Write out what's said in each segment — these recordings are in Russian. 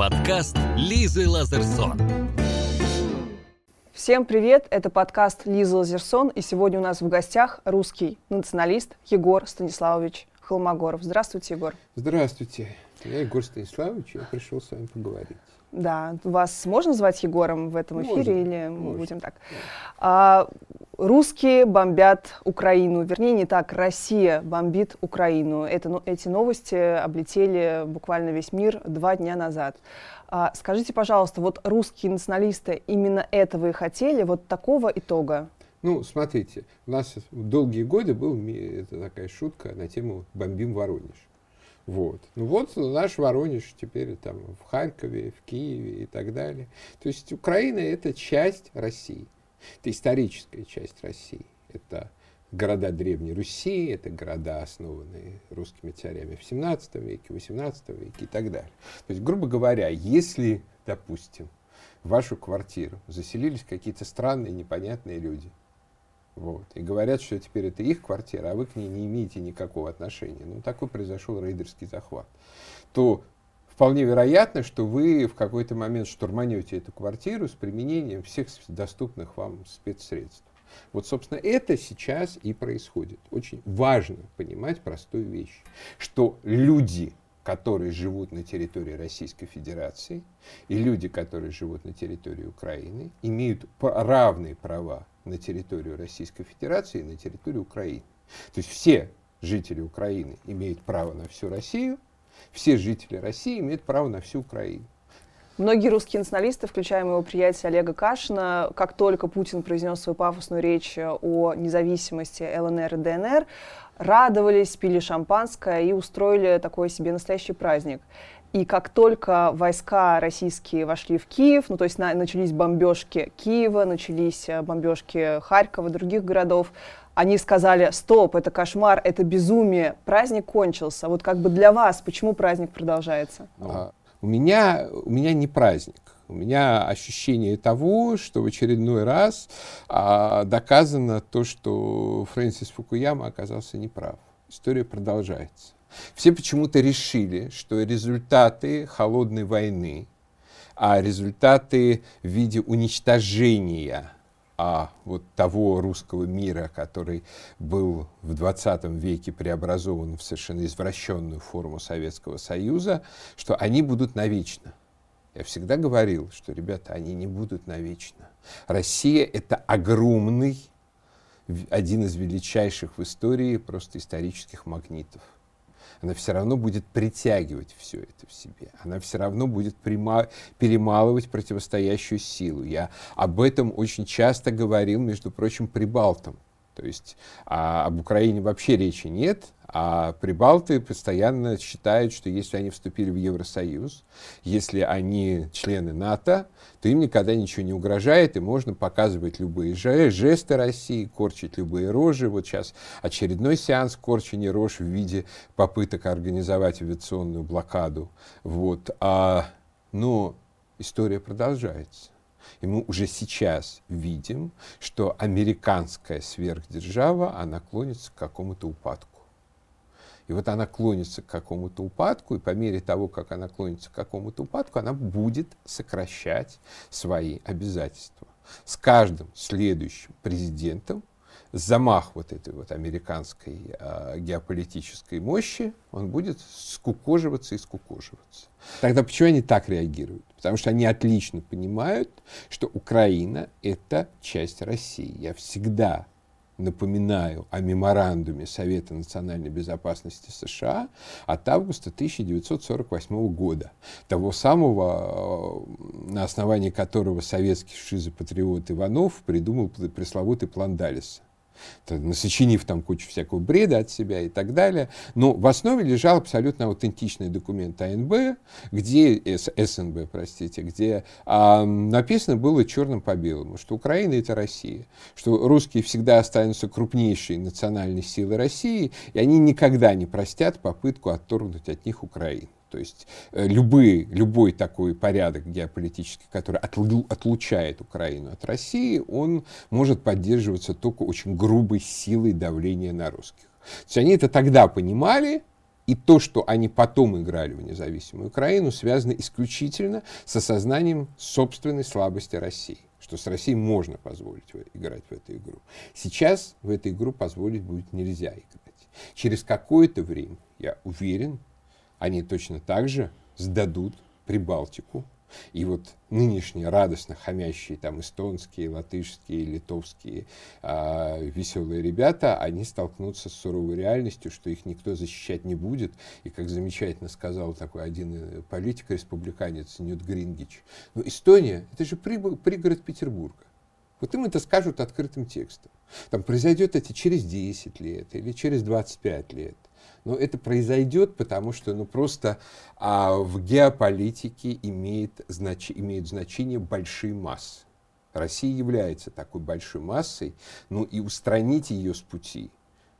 Подкаст Лизы Лазерсон. Всем привет! Это подкаст Лиза Лазерсон, и сегодня у нас в гостях русский националист Егор Станиславович Холмогоров. Здравствуйте, Егор. Здравствуйте. Я Егор Станиславович, я пришел с вами поговорить. Да, вас можно звать Егором в этом эфире Можно, или мы можно. будем так? А, русские бомбят Украину, вернее не так, Россия бомбит Украину. Это, ну, эти новости облетели буквально весь мир два дня назад. А, скажите, пожалуйста, вот русские националисты именно этого и хотели, вот такого итога? Ну, смотрите, у нас долгие годы был ми- это такая шутка на тему «бомбим Воронеж». Вот. Ну вот наш Воронеж теперь там в Харькове, в Киеве и так далее. То есть Украина – это часть России. Это историческая часть России. Это города Древней Руси, это города, основанные русскими царями в 17 веке, 18 веке и так далее. То есть, грубо говоря, если, допустим, в вашу квартиру заселились какие-то странные, непонятные люди, вот, и говорят, что теперь это их квартира, а вы к ней не имеете никакого отношения, ну, такой произошел рейдерский захват, то вполне вероятно, что вы в какой-то момент штурманете эту квартиру с применением всех доступных вам спецсредств. Вот, собственно, это сейчас и происходит. Очень важно понимать простую вещь, что люди, которые живут на территории Российской Федерации, и люди, которые живут на территории Украины, имеют равные права на территорию Российской Федерации и на территорию Украины. То есть все жители Украины имеют право на всю Россию, все жители России имеют право на всю Украину. Многие русские националисты, включая моего приятеля Олега Кашина, как только Путин произнес свою пафосную речь о независимости ЛНР и ДНР, радовались, пили шампанское и устроили такой себе настоящий праздник. И как только войска российские вошли в Киев, ну то есть на- начались бомбежки Киева, начались э, бомбежки Харькова, других городов, они сказали, стоп, это кошмар, это безумие, праздник кончился. Вот как бы для вас, почему праздник продолжается? А, У меня, у меня не праздник. У меня ощущение того, что в очередной раз а, доказано то, что Фрэнсис Фукуяма оказался неправ. История продолжается. Все почему-то решили, что результаты холодной войны, а результаты в виде уничтожения а вот того русского мира, который был в 20 веке преобразован в совершенно извращенную форму Советского Союза, что они будут навечно. Я всегда говорил, что, ребята, они не будут навечно. Россия — это огромный, один из величайших в истории просто исторических магнитов. Она все равно будет притягивать все это в себе. Она все равно будет прима- перемалывать противостоящую силу. Я об этом очень часто говорил, между прочим, прибалтам. То есть а, об Украине вообще речи нет, а прибалты постоянно считают, что если они вступили в Евросоюз, если они члены НАТО, то им никогда ничего не угрожает, и можно показывать любые же- жесты России, корчить любые рожи. Вот сейчас очередной сеанс корчения рож в виде попыток организовать авиационную блокаду. Вот. А, но история продолжается. И мы уже сейчас видим, что американская сверхдержава, она клонится к какому-то упадку. И вот она клонится к какому-то упадку, и по мере того, как она клонится к какому-то упадку, она будет сокращать свои обязательства. С каждым следующим президентом замах вот этой вот американской а, геополитической мощи, он будет скукоживаться и скукоживаться. Тогда почему они так реагируют? Потому что они отлично понимают, что Украина — это часть России. Я всегда напоминаю о меморандуме Совета национальной безопасности США от августа 1948 года, того самого, э, на основании которого советский шизопатриот Иванов придумал пресловутый план Далиса насочинив там кучу всякого бреда от себя и так далее. Но в основе лежал абсолютно аутентичный документ АНБ, где, СНБ, простите, где а, написано было черным по белому, что Украина это Россия, что русские всегда останутся крупнейшей национальной силой России, и они никогда не простят попытку отторгнуть от них Украину. То есть э, любые, любой такой порядок геополитический, который отлу- отлучает Украину от России, он может поддерживаться только очень грубой силой давления на русских. То есть они это тогда понимали, И то, что они потом играли в независимую Украину, связано исключительно с осознанием собственной слабости России что с Россией можно позволить играть в эту игру. Сейчас в эту игру позволить будет нельзя играть. Через какое-то время, я уверен, они точно так же сдадут Прибалтику, и вот нынешние радостно хомящие там эстонские, латышские, литовские э, веселые ребята, они столкнутся с суровой реальностью, что их никто защищать не будет. И как замечательно сказал такой один э, политик-республиканец Нют Грингич, ну Эстония — это же пригород Петербурга. Вот им это скажут открытым текстом. Там произойдет это через 10 лет или через 25 лет. Но это произойдет, потому что ну, просто а, в геополитике имеет, знач, имеют значение большие массы. Россия является такой большой массой, ну и устранить ее с пути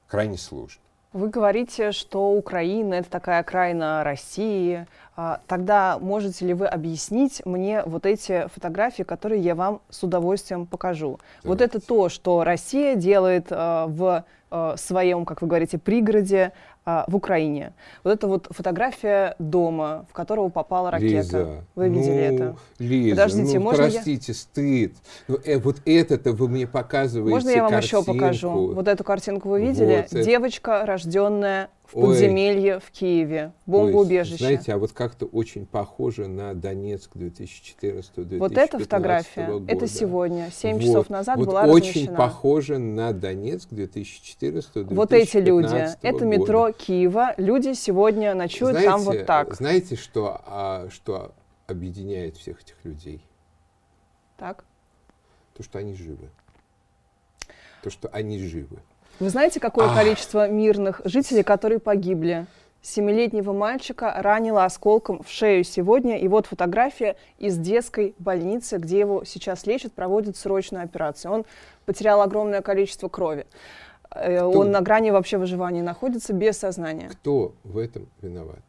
крайне сложно. Вы говорите, что Украина это такая окраина России. А, тогда можете ли вы объяснить мне вот эти фотографии, которые я вам с удовольствием покажу? Давайте. Вот это то, что Россия делает а, в а, своем, как вы говорите, пригороде а, в Украине. Вот это вот фотография дома, в которого попала ракета. Лиза, вы видели ну, это? Лиза, Подождите, ну, можно простите, я... стыд. Ну, э, вот это-то вы мне показываете Можно я вам картинку. еще покажу? Вот эту картинку вы видели? Вот Девочка, рожденная в подземелье Ой. в Киеве, бомбоубежище. Ой, знаете, а вот как-то очень похоже на Донецк 2014-2015 Вот эта фотография, года. это сегодня, 7 вот. часов назад вот была очень размещена. похоже на Донецк 2014-2015 Вот эти люди, это метро Киева, люди сегодня ночуют знаете, там вот так. Знаете, что, а, что объединяет всех этих людей? Так. То, что они живы. То, что они живы. Вы знаете, какое Ах. количество мирных жителей, которые погибли? Семилетнего мальчика ранило осколком в шею сегодня. И вот фотография из детской больницы, где его сейчас лечат, проводят срочную операцию. Он потерял огромное количество крови. Э, Кто? Он на грани вообще выживания находится без сознания. Кто в этом виноват?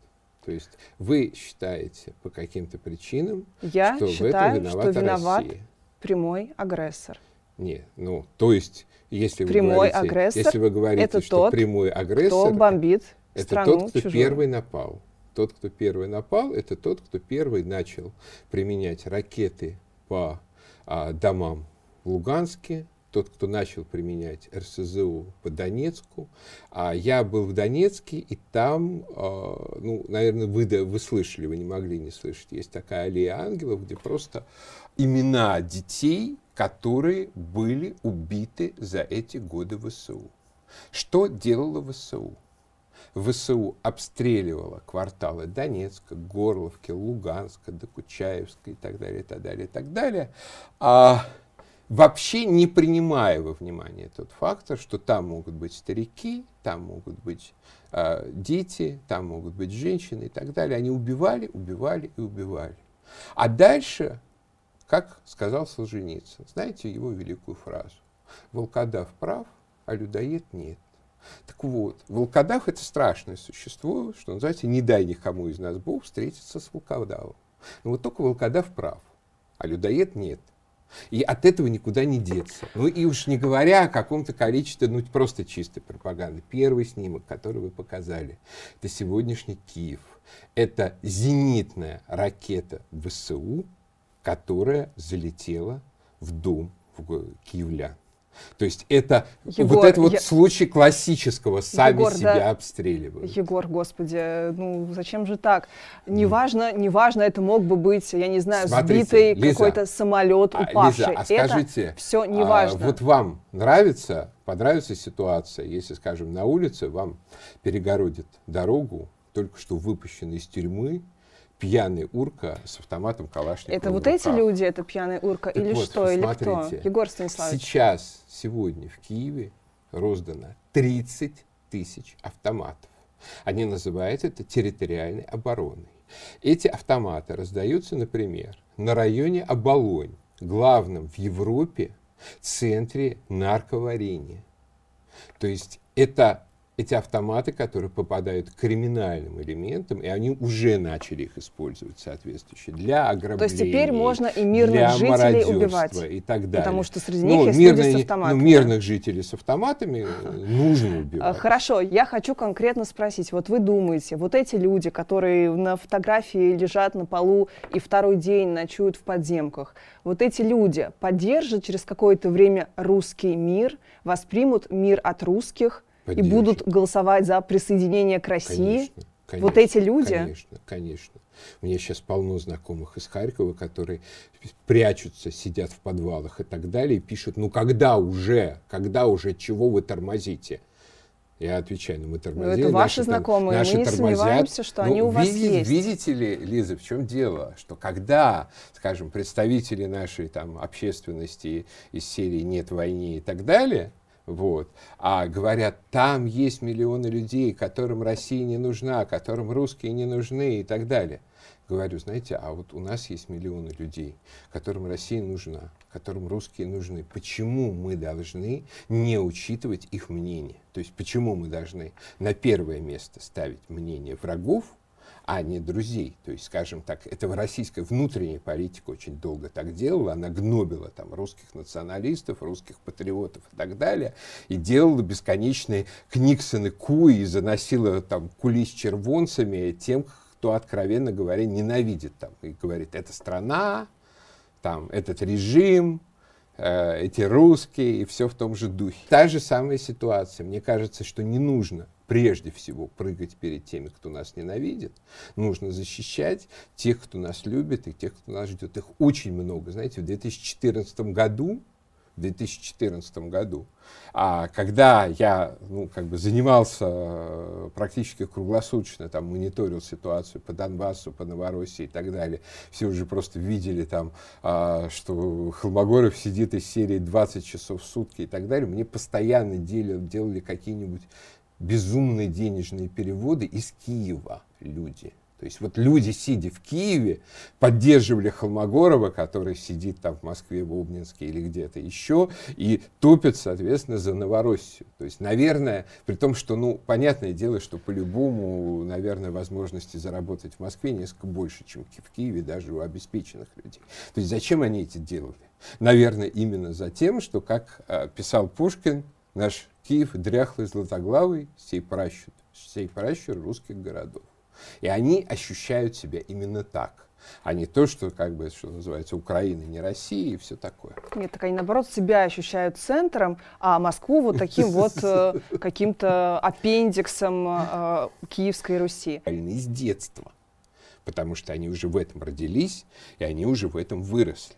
То есть вы считаете по каким-то причинам, Я что считаю, в этом виновата что виноват Россия? прямой агрессор. Не, ну, то есть, если прямой вы говорите, агрессор если вы говорите, это что тот, прямой агрессор, кто бомбит это страну тот, кто чужую. первый напал. Тот, кто первый напал, это тот, кто первый начал применять ракеты по а, домам в Луганске, тот, кто начал применять РСЗУ по Донецку. А я был в Донецке, и там, э, ну, наверное, вы, да, вы слышали, вы не могли не слышать, есть такая аллея ангелов, где просто имена детей, которые были убиты за эти годы ВСУ. Что делала ВСУ? ВСУ обстреливала кварталы Донецка, Горловки, Луганска, Докучаевска и так далее, и так далее, и так далее. А вообще не принимая во внимание тот фактор, что там могут быть старики, там могут быть э, дети, там могут быть женщины и так далее. Они убивали, убивали и убивали. А дальше, как сказал Солженицын, знаете его великую фразу? Волкодав прав, а людоед нет. Так вот, волкодав это страшное существо, что называется, не дай никому из нас Бог встретиться с волкодавом. Но вот только волкодав прав, а людоед нет. И от этого никуда не деться. Ну и уж не говоря о каком-то количестве, ну просто чистой пропаганды. Первый снимок, который вы показали, это сегодняшний Киев. Это зенитная ракета ВСУ, которая залетела в дом в киевлян. То есть это Егор, вот это вот я... случай классического сами Егор, себя да... обстреливают. Егор, господи, ну зачем же так? Неважно, неважно, это мог бы быть, я не знаю, Смотрите, сбитый какой-то самолет а, упавший. Лиза, а скажите, это все неважно. А, вот вам нравится, понравится ситуация, если, скажем, на улице вам перегородит дорогу только что выпущенный из тюрьмы пьяный урка с автоматом Калашникова. Это вот эти люди, это пьяный урка, так или вот, что, или кто? Егор Станиславович. Сейчас, сегодня в Киеве роздано 30 тысяч автоматов. Они называют это территориальной обороной. Эти автоматы раздаются, например, на районе Оболонь, главном в Европе центре нарковарения. То есть это эти автоматы, которые попадают к криминальным элементам, и они уже начали их использовать соответствующе для ограбления. То есть теперь можно и мирных жителей убивать. И так далее. Потому что среди них ну, есть мирные, люди с автоматами. Ну, мирных жителей с автоматами нужно убивать. Хорошо, я хочу конкретно спросить. Вот вы думаете, вот эти люди, которые на фотографии лежат на полу и второй день ночуют в подземках, вот эти люди поддержат через какое-то время русский мир, воспримут мир от русских И будут голосовать за присоединение к России? Конечно, конечно, вот эти люди? Конечно, конечно. У меня сейчас полно знакомых из Харькова, которые прячутся, сидят в подвалах и так далее, и пишут, ну когда уже, когда уже, чего вы тормозите? Я отвечаю, ну мы тормозим. Ну, это ваши наши, знакомые, наши мы не тормозят. сомневаемся, что ну, они у вас видите, есть. Видите ли, Лиза, в чем дело? Что когда, скажем, представители нашей там, общественности из серии «Нет войны» и так далее, вот. А говорят, там есть миллионы людей, которым Россия не нужна, которым русские не нужны и так далее. Говорю, знаете, а вот у нас есть миллионы людей, которым Россия нужна, которым русские нужны. Почему мы должны не учитывать их мнение? То есть почему мы должны на первое место ставить мнение врагов, а не друзей. То есть, скажем так, это российская внутренняя политика очень долго так делала. Она гнобила там русских националистов, русских патриотов и так далее. И делала бесконечные книксоны куи и заносила там кули с червонцами тем, кто, откровенно говоря, ненавидит там. И говорит, эта страна, там, этот режим, э, эти русские, и все в том же духе. Та же самая ситуация. Мне кажется, что не нужно прежде всего прыгать перед теми, кто нас ненавидит. Нужно защищать тех, кто нас любит, и тех, кто нас ждет. Их очень много. Знаете, в 2014 году в 2014 году. А когда я ну, как бы занимался э, практически круглосуточно, там, мониторил ситуацию по Донбассу, по Новороссии и так далее, все уже просто видели там, а, что Холмогоров сидит из серии 20 часов в сутки и так далее, мне постоянно делали, делали какие-нибудь безумные денежные переводы из Киева люди. То есть вот люди, сидя в Киеве, поддерживали Холмогорова, который сидит там в Москве, в Обнинске или где-то еще, и топят, соответственно, за Новороссию. То есть, наверное, при том, что, ну, понятное дело, что по-любому, наверное, возможности заработать в Москве несколько больше, чем в Киеве, даже у обеспеченных людей. То есть, зачем они это делали? Наверное, именно за тем, что, как э, писал Пушкин, наш Киев дряхлый, златоглавый, сей пращур, сей пращур русских городов. И они ощущают себя именно так а не то, что, как бы, что называется, Украина, не Россия и все такое. Нет, так они, наоборот, себя ощущают центром, а Москву вот таким вот э, каким-то аппендиксом э, Киевской Руси. Из детства, потому что они уже в этом родились, и они уже в этом выросли.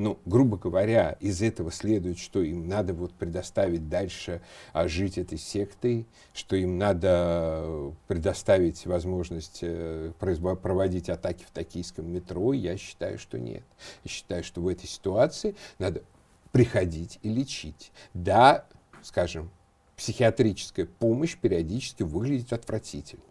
Ну, грубо говоря, из этого следует, что им надо вот предоставить дальше а, жить этой сектой, что им надо предоставить возможность э, проводить атаки в токийском метро. Я считаю, что нет. Я считаю, что в этой ситуации надо приходить и лечить. Да, скажем, психиатрическая помощь периодически выглядит отвратительно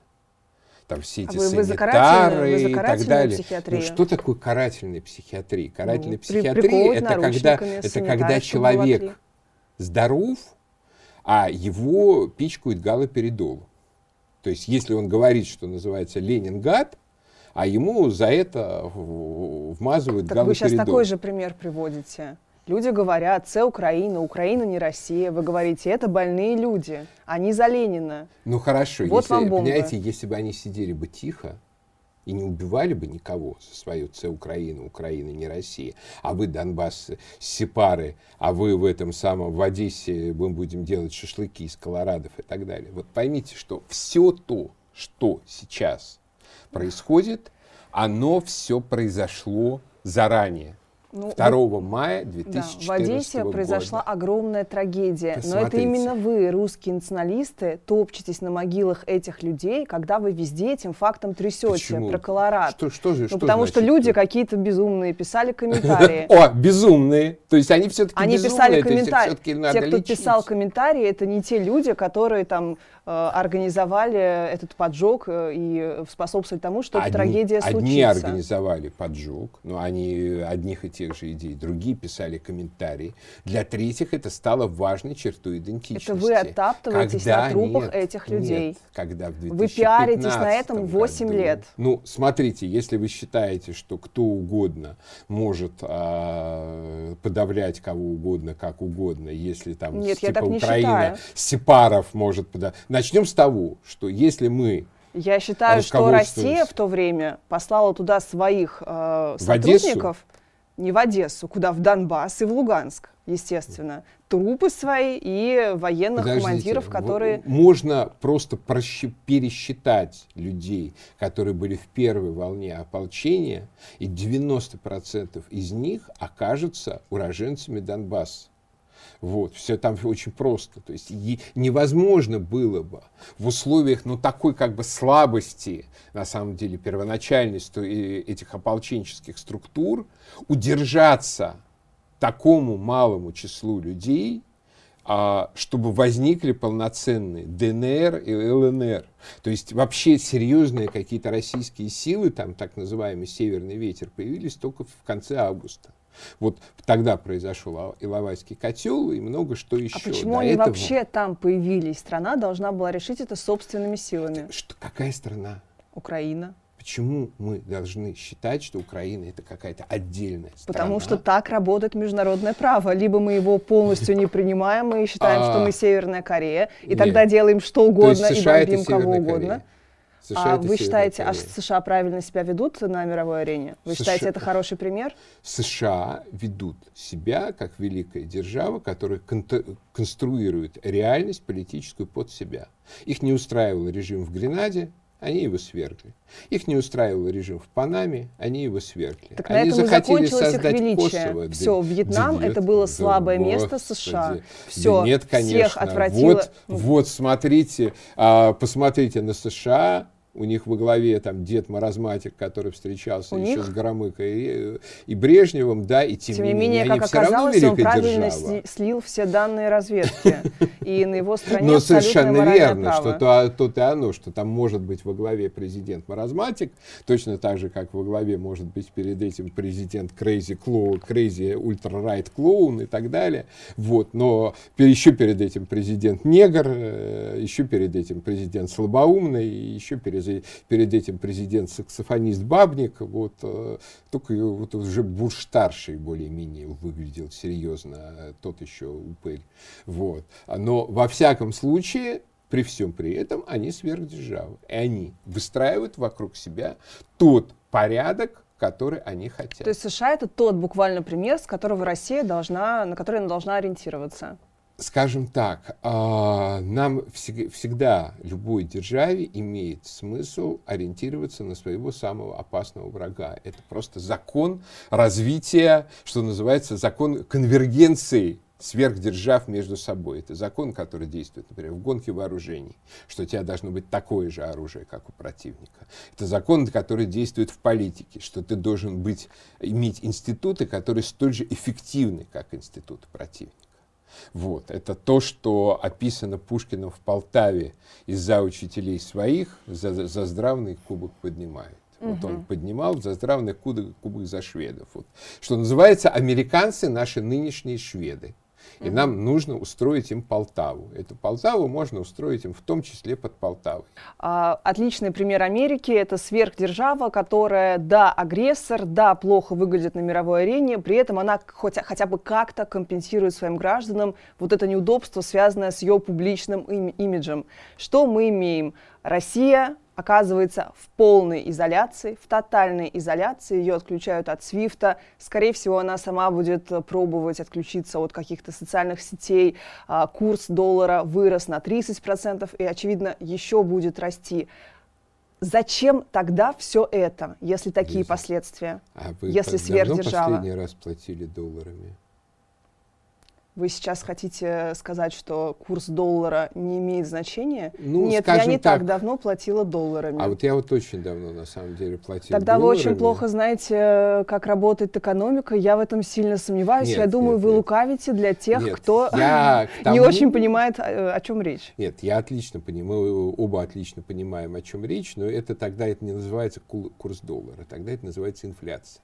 там все эти а вы, санитары вы и так далее. Ну, что такое карательная психиатрия? Карательная ну, психиатрия это когда, это когда человек здоров, а его пичкают галоперидолом. То есть, если он говорит, что называется Ленинград, а ему за это вмазывают так галоперидол. Вы сейчас такой же пример приводите. Люди говорят, це Украина, Украина не Россия. Вы говорите, это больные люди, они за Ленина. Ну хорошо, вот если, вам бомба. понимаете, если бы они сидели бы тихо, и не убивали бы никого за свою Це Украина, Украина не Россия, а вы Донбасс, Сепары, а вы в этом самом, в Одессе мы будем делать шашлыки из колорадов и так далее. Вот поймите, что все то, что сейчас происходит, оно все произошло заранее. Ну, 2 вы... мая 2014 да, В Одессе года. произошла огромная трагедия. Посмотрите. Но это именно вы, русские националисты, топчетесь на могилах этих людей, когда вы везде этим фактом трясете Почему? про Колорад. Что, что же, ну, что потому значит? что люди какие-то безумные писали комментарии. О, безумные. То есть они все-таки Они писали комментарии. Те, кто писал комментарии, это не те люди, которые там организовали этот поджог э, и способствовали тому, что одни, эта трагедия случится. Одни организовали поджог, но они одних и тех же идей, другие писали комментарии. Для третьих это стало важной чертой идентичности. Это вы оттаптываетесь когда, на трупах нет, этих людей. Нет, когда в вы пиаритесь на этом 8 году, лет. Ну, смотрите, если вы считаете, что кто угодно может а, подавлять кого угодно, как угодно, если там нет, типа я так Украина, Сепаров может подавлять. Начнем с того, что если мы я считаю, что Россия в то время послала туда своих э, сотрудников, не в Одессу, куда? В Донбасс и в Луганск, естественно, трупы свои и военных Подождите, командиров, которые... Можно просто пересчитать людей, которые были в первой волне ополчения, и 90% из них окажутся уроженцами Донбасса. Вот, все там очень просто. То есть невозможно было бы в условиях, ну, такой как бы слабости, на самом деле, первоначальности этих ополченческих структур, удержаться такому малому числу людей, а, чтобы возникли полноценные ДНР и ЛНР. То есть вообще серьезные какие-то российские силы, там так называемый «Северный ветер», появились только в конце августа. Вот тогда произошел Иловайский котел и много что еще. А почему До они этого... вообще там появились? Страна должна была решить это собственными силами. Что, какая страна? Украина. Почему мы должны считать, что Украина это какая-то отдельная страна? Потому что так работает международное право. Либо мы его полностью не принимаем и считаем, что мы Северная Корея, и тогда делаем что угодно и бомбим кого угодно. США а вы считаете, а США правильно себя ведут на мировой арене? Вы США, считаете, это хороший пример? США ведут себя как великая держава, которая конструирует реальность политическую под себя. Их не устраивал режим в Гренаде, они его свергли. Их не устраивал режим в Панаме, они его свергли. Так они на этом захотели создать их величие. Косово. Все, Вьетнам да, это было слабое да, место господи. США. Все, да нет, конечно. всех отвратило. Вот, вот смотрите, а, посмотрите на США, у них во главе там дед маразматик, который встречался у еще них? с Громыкой и, и Брежневым, да, и тем, тем не менее, как оказалось, он правильно держава. слил все данные разведки, и на его стороне Но совершенно верно, что то, то и оно, что там может быть во главе президент маразматик, точно так же, как во главе может быть перед этим президент Crazy Клоун, Ultra Right Клоун и так далее, вот, но еще перед этим президент негр, э, еще перед этим президент слабоумный, еще перед перед этим президент-саксофонист Бабник, вот, э, только вот уже Буш-старший более-менее выглядел серьезно, тот еще упырь. Вот. Но во всяком случае, при всем при этом, они сверхдержавы. И они выстраивают вокруг себя тот порядок, который они хотят. То есть США это тот буквально пример, с которого Россия должна, на который она должна ориентироваться скажем так, а, нам всегда, любой державе имеет смысл ориентироваться на своего самого опасного врага. Это просто закон развития, что называется, закон конвергенции сверхдержав между собой. Это закон, который действует, например, в гонке вооружений, что у тебя должно быть такое же оружие, как у противника. Это закон, который действует в политике, что ты должен быть, иметь институты, которые столь же эффективны, как институты противника. Вот. Это то, что описано Пушкиным в Полтаве из-за учителей своих за, за здравный кубок поднимает. Угу. Вот он поднимал за здравный кубок, кубок за шведов. Вот. Что называется, американцы наши нынешние шведы. И нам нужно устроить им Полтаву. Эту Полтаву можно устроить им в том числе под Полтавой. А, отличный пример Америки – это сверхдержава, которая, да, агрессор, да, плохо выглядит на мировой арене, при этом она хоть, хотя бы как-то компенсирует своим гражданам вот это неудобство, связанное с ее публичным им, имиджем. Что мы имеем? Россия оказывается в полной изоляции, в тотальной изоляции, ее отключают от Свифта. Скорее всего, она сама будет пробовать отключиться от каких-то социальных сетей. А, курс доллара вырос на 30% и, очевидно, еще будет расти. Зачем тогда все это, если такие Лиза, последствия? А вы если сверхдержава? последний раз платили долларами? Вы сейчас хотите сказать, что курс доллара не имеет значения? Ну, Нет, я не так, так давно платила долларами. А вот я вот очень давно, на самом деле, платила Тогда долларами. вы очень плохо знаете, как работает экономика. Я в этом сильно сомневаюсь. Нет, я думаю, нет, вы нет. лукавите для тех, нет, кто тому... не очень понимает, о, о чем речь. Нет, я отлично понимаю, оба отлично понимаем, о чем речь, но это тогда это не называется курс доллара, тогда это называется инфляция.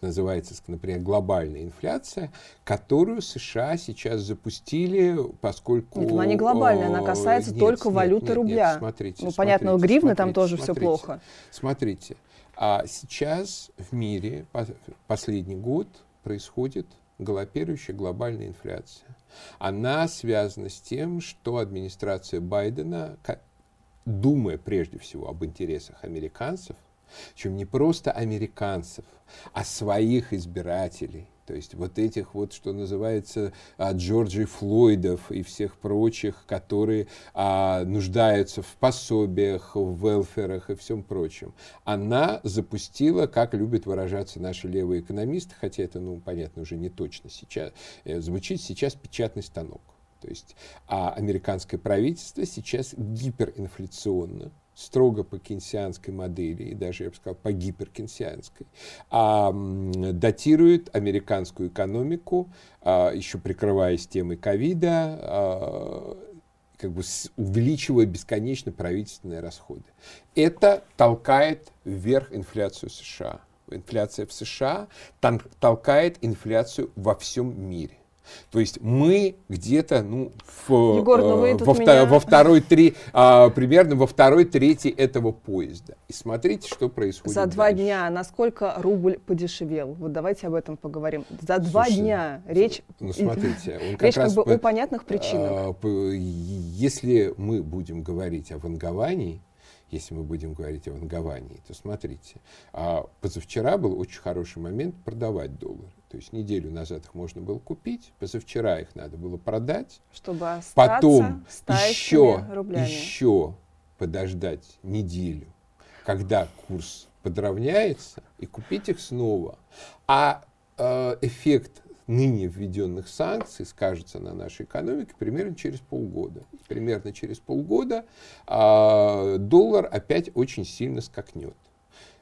Называется, например, глобальная инфляция, которую США сейчас запустили, поскольку... Нет, она не глобальная, она касается нет, только нет, валюты нет, рубля. Нет, смотрите, ну, смотрите, понятно, у гривны смотрите, там тоже смотрите, все плохо. Смотрите, а сейчас в мире последний год происходит галопирующая глобальная инфляция. Она связана с тем, что администрация Байдена, думая прежде всего об интересах американцев, причем не просто американцев, а своих избирателей, то есть вот этих вот, что называется, а, Джорджи Флойдов и всех прочих, которые а, нуждаются в пособиях, в велферах и всем прочем. Она запустила, как любят выражаться наши левые экономисты, хотя это, ну, понятно, уже не точно сейчас, э, звучит сейчас печатный станок. То есть а американское правительство сейчас гиперинфляционно, строго по кенсианской модели, и даже, я бы сказал, по гиперкенсианской, а, датирует американскую экономику, а, еще прикрываясь темой ковида, а, как бы увеличивая бесконечно правительственные расходы. Это толкает вверх инфляцию США. Инфляция в США толкает инфляцию во всем мире. То есть мы где-то, ну, в, Егор, ну э, во, меня... во второй три, а, примерно во второй трети этого поезда. И смотрите, что происходит. За два дальше. дня насколько рубль подешевел? Вот давайте об этом поговорим. За два Слушай, дня речь. Ну смотрите, он как речь раз как бы по, о понятных причинах. А, по, если мы будем говорить о ванговании, если мы будем говорить о ванговании, то смотрите, а позавчера был очень хороший момент продавать доллары. То есть неделю назад их можно было купить, позавчера их надо было продать. Чтобы остаться потом еще, рублями. еще подождать неделю, когда курс подравняется, и купить их снова. А э, эффект ныне введенных санкций скажется на нашей экономике примерно через полгода. Примерно через полгода э, доллар опять очень сильно скакнет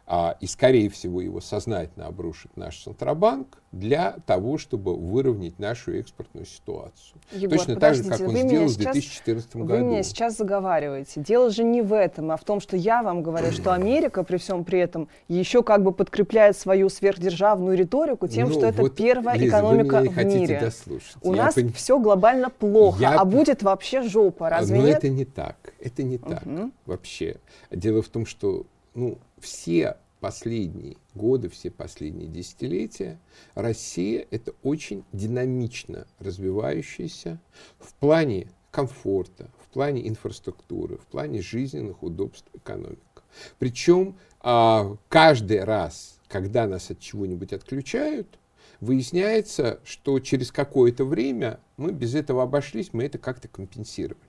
а, и, скорее всего, его сознательно обрушит наш Центробанк для того, чтобы выровнять нашу экспортную ситуацию. Егор, Точно так же, как он сделал в 2014 сейчас, году. Вы меня сейчас заговариваете. Дело же не в этом, а в том, что я вам говорю, что Америка при всем при этом еще как бы подкрепляет свою сверхдержавную риторику тем, ну, что это первая Лиза, экономика вы в мире. Дослушать. У я нас пон... все глобально плохо, я... а будет вообще жопа, разве Но нет? это не так. Это не так вообще. Дело в том, что ну, все последние годы, все последние десятилетия, Россия — это очень динамично развивающаяся в плане комфорта, в плане инфраструктуры, в плане жизненных удобств экономика. Причем а, каждый раз, когда нас от чего-нибудь отключают, выясняется, что через какое-то время мы без этого обошлись, мы это как-то компенсировали.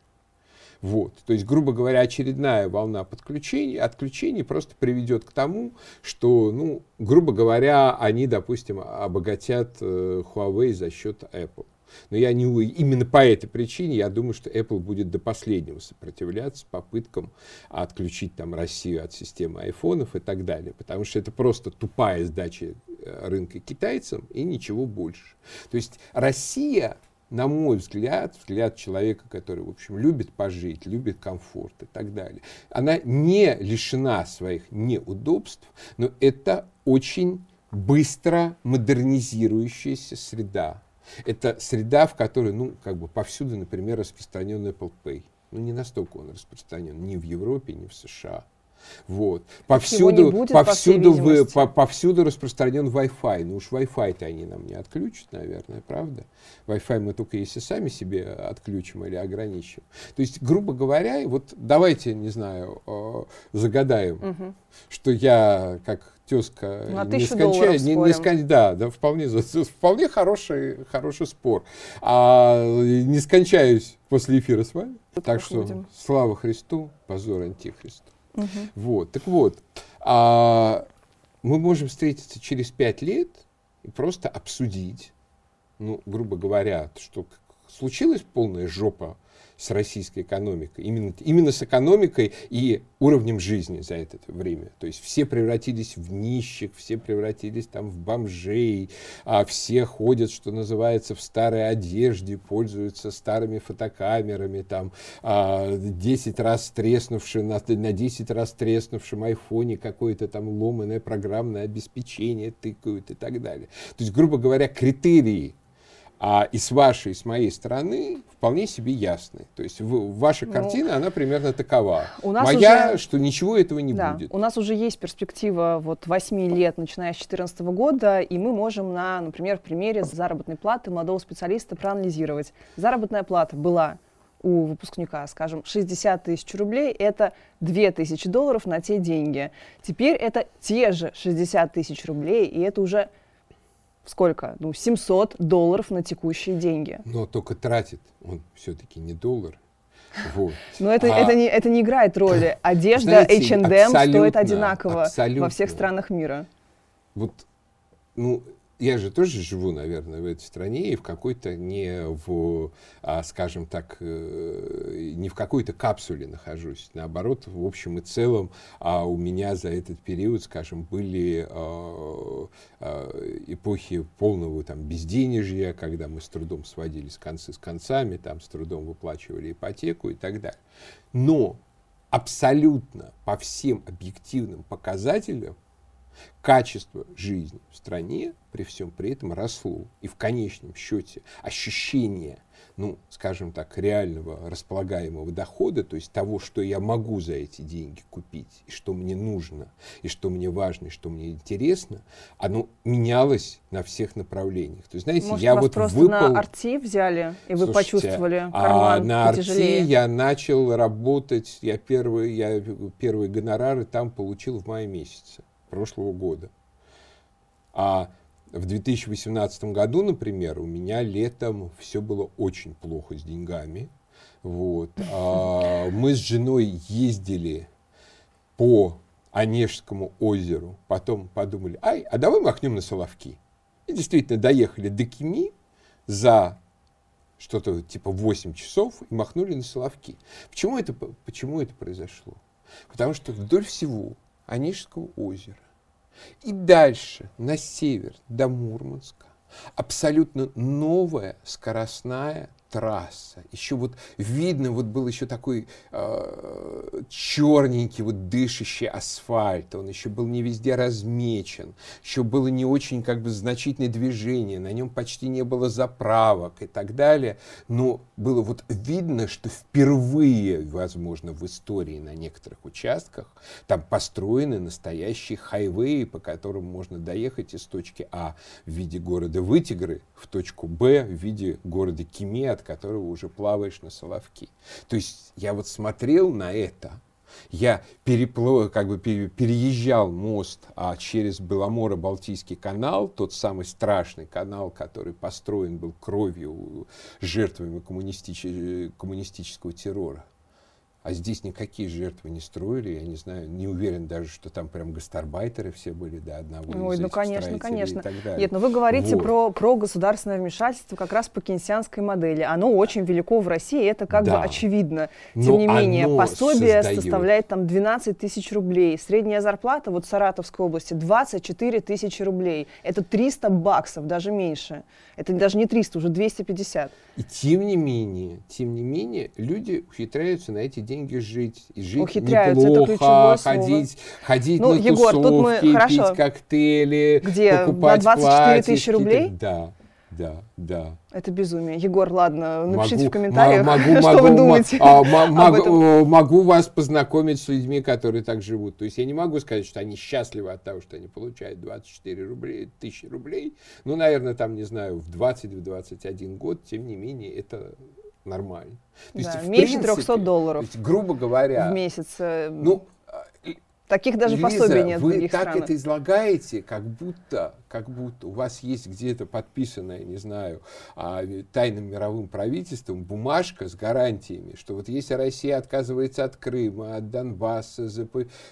Вот. То есть, грубо говоря, очередная волна подключений, отключений просто приведет к тому, что, ну, грубо говоря, они, допустим, обогатят э, Huawei за счет Apple. Но я не именно по этой причине я думаю, что Apple будет до последнего сопротивляться попыткам отключить там Россию от системы айфонов и так далее, потому что это просто тупая сдача э, рынка китайцам и ничего больше. То есть Россия на мой взгляд, взгляд человека, который, в общем, любит пожить, любит комфорт и так далее, она не лишена своих неудобств, но это очень быстро модернизирующаяся среда. Это среда, в которой, ну, как бы повсюду, например, распространен Apple Pay. Ну, не настолько он распространен ни в Европе, ни в США. Вот. Повсюду, будет, повсюду, по вы, по, повсюду распространен Wi-Fi. Ну уж Wi-Fi-то они нам не отключат, наверное, правда? Wi-Fi мы только если сами себе отключим или ограничим. То есть, грубо говоря, вот давайте, не знаю, э, загадаем, угу. что я как тезка ну, не скончаю, не, не скон... да, да, вполне, вполне хороший, хороший спор. А не скончаюсь после эфира с вами. Тут так что будем. слава Христу, позор антихристу. Угу. Вот, так вот, а, мы можем встретиться через пять лет и просто обсудить, ну, грубо говоря, что случилась полная жопа с российской экономикой, именно, именно с экономикой и уровнем жизни за это время. То есть все превратились в нищих, все превратились там в бомжей, а все ходят, что называется, в старой одежде, пользуются старыми фотокамерами, там а, 10 раз треснувшим, на, на 10 раз треснувшем айфоне какое-то там ломаное программное обеспечение тыкают и так далее. То есть, грубо говоря, критерии а и с вашей, и с моей стороны вполне себе ясны. То есть в, ваша ну, картина, она примерно такова. У нас Моя, уже, что ничего этого не да, будет. У нас уже есть перспектива вот 8 лет, начиная с 2014 года, и мы можем на, например, примере заработной платы молодого специалиста проанализировать. Заработная плата была у выпускника, скажем, 60 тысяч рублей, это 2 тысячи долларов на те деньги. Теперь это те же 60 тысяч рублей, и это уже сколько? Ну, 700 долларов на текущие деньги. Но только тратит он все-таки не доллар. Вот. Но это, а, это, не, это не играет роли. Одежда знаете, H&M стоит одинаково абсолютно. во всех странах мира. Вот, ну, я же тоже живу, наверное, в этой стране и в какой-то не в, а, скажем так, э, не в какой-то капсуле нахожусь. Наоборот, в общем и целом а у меня за этот период, скажем, были а, а, эпохи полного там безденежья, когда мы с трудом сводили с концы с концами, там с трудом выплачивали ипотеку и так далее. Но абсолютно по всем объективным показателям качество жизни в стране при всем при этом росло. И в конечном счете ощущение, ну, скажем так, реального располагаемого дохода, то есть того, что я могу за эти деньги купить, и что мне нужно, и что мне важно, и что мне интересно, оно менялось на всех направлениях. То есть, знаете, Может, я вас вот просто выпал... на арти взяли, и вы Слушайте, почувствовали а карман а на арти я начал работать, я первый, я первые гонорары там получил в мае месяце прошлого года. А в 2018 году, например, у меня летом все было очень плохо с деньгами. Вот. А мы с женой ездили по Онежскому озеру, потом подумали, ай, а давай махнем на Соловки. И действительно доехали до Кими за что-то типа 8 часов и махнули на Соловки. Почему это, почему это произошло? Потому что вдоль всего Онежского озера. И дальше, на север, до Мурманска, абсолютно новая скоростная трасса. Еще вот видно, вот был еще такой э, черненький, вот дышащий асфальт. Он еще был не везде размечен. Еще было не очень как бы значительное движение. На нем почти не было заправок и так далее. Но было вот видно, что впервые, возможно, в истории на некоторых участках там построены настоящие хайвеи, по которым можно доехать из точки А в виде города Вытигры в точку Б в виде города Киме, от которого уже плаваешь на Соловки. То есть я вот смотрел на это, я переплыл, как бы переезжал мост а, через Беломоро-Балтийский канал, тот самый страшный канал, который построен был кровью жертвами коммунистич... коммунистического террора. А здесь никакие жертвы не строили, я не знаю, не уверен даже, что там прям гастарбайтеры все были до одного Ой, из ну конечно, конечно. Нет, но ну вы говорите вот. про, про государственное вмешательство как раз по кейнсианской модели. Оно очень велико в России, это как да. бы очевидно. Тем но не менее, пособие создает... составляет там 12 тысяч рублей. Средняя зарплата вот в Саратовской области 24 тысячи рублей. Это 300 баксов, даже меньше. Это даже не 300, уже 250. И тем не менее, тем не менее, люди ухитряются на эти деньги жить. И жить Ухитряются, неплохо, это ходить, слово. ходить ну, на Егор, тусовки, тут мы, хорошо. пить коктейли, Где, покупать на 24 платья, тысячи рублей? Да да, да. Это безумие. Егор, ладно, напишите могу, в комментариях, могу, что могу, вы думаете а, могу, могу вас познакомить с людьми, которые так живут. То есть я не могу сказать, что они счастливы от того, что они получают 24 рублей, тысячи рублей. Ну, наверное, там, не знаю, в 20-21 год, тем не менее, это нормально. То да, есть, меньше принципе, 300 долларов. есть, грубо говоря. В месяц. Э, ну, Таких даже Лиза, пособий нет вы в других так странах. это излагаете, как будто, как будто у вас есть где-то подписанная, не знаю, а, тайным мировым правительством бумажка с гарантиями, что вот если Россия отказывается от Крыма, от Донбасса,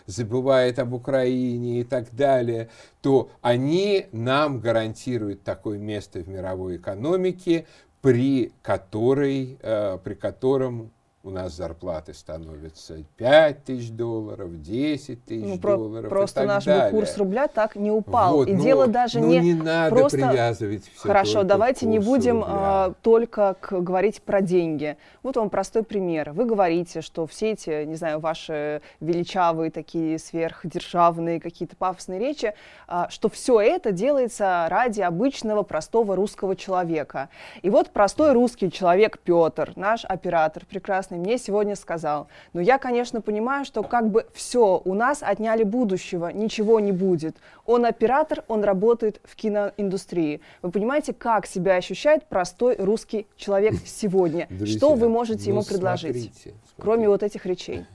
забывает об Украине и так далее, то они нам гарантируют такое место в мировой экономике при которой, э, при котором у нас зарплаты становятся 5 тысяч долларов, 10 тысяч ну, про- долларов. Просто и так наш далее. курс рубля так не упал. Вот, и ну, дело даже ну, не, не надо просто... привязывать все Хорошо, давайте не будем а, только к, говорить про деньги. Вот вам простой пример. Вы говорите, что все эти, не знаю, ваши величавые такие сверхдержавные какие-то пафосные речи, а, что все это делается ради обычного простого русского человека. И вот простой русский человек Петр, наш оператор прекрасный, мне сегодня сказал, сказал. Но я, конечно, понимаю, что как бы все, у нас отняли будущего, ничего не будет. Он оператор, он работает в киноиндустрии. Вы понимаете, как себя ощущает простой русский человек сегодня? Друзья, что вы можете ну, ему предложить, смотрите, смотрите. кроме вот этих речей?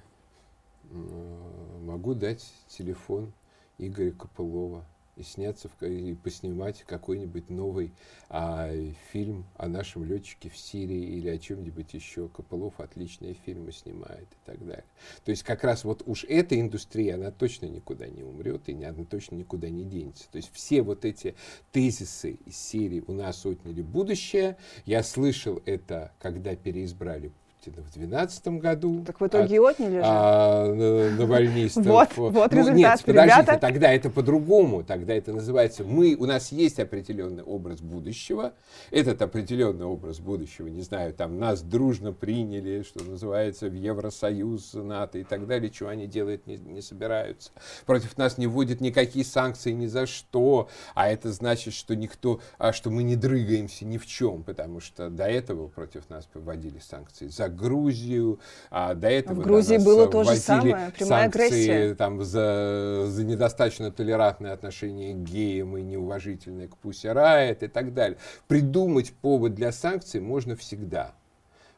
Могу дать телефон Игоря Копылова сняться в, и поснимать какой-нибудь новый а, фильм о нашем летчике в Сирии или о чем-нибудь еще. Копылов отличные фильмы снимает и так далее. То есть как раз вот уж эта индустрия, она точно никуда не умрет и она точно никуда не денется. То есть все вот эти тезисы из серии «У нас отняли будущее», я слышал это, когда переизбрали в 2012 году. Так в итоге от, отняли же. А, навальнистов. Вот, вот ну, результат, Нет, подождите, тогда это по-другому. Тогда это называется, мы, у нас есть определенный образ будущего. Этот определенный образ будущего, не знаю, там нас дружно приняли, что называется, в Евросоюз, НАТО и так далее, чего они делать не, не собираются. Против нас не вводят никакие санкции ни за что, а это значит, что никто, а что мы не дрыгаемся ни в чем, потому что до этого против нас вводили санкции за Грузию, а до этого в Грузии нас было то же самое, прямая санкции агрессия. Там, за, за недостаточно толерантное отношение к геям и неуважительное к Пусси Райт и так далее. Придумать повод для санкций можно всегда.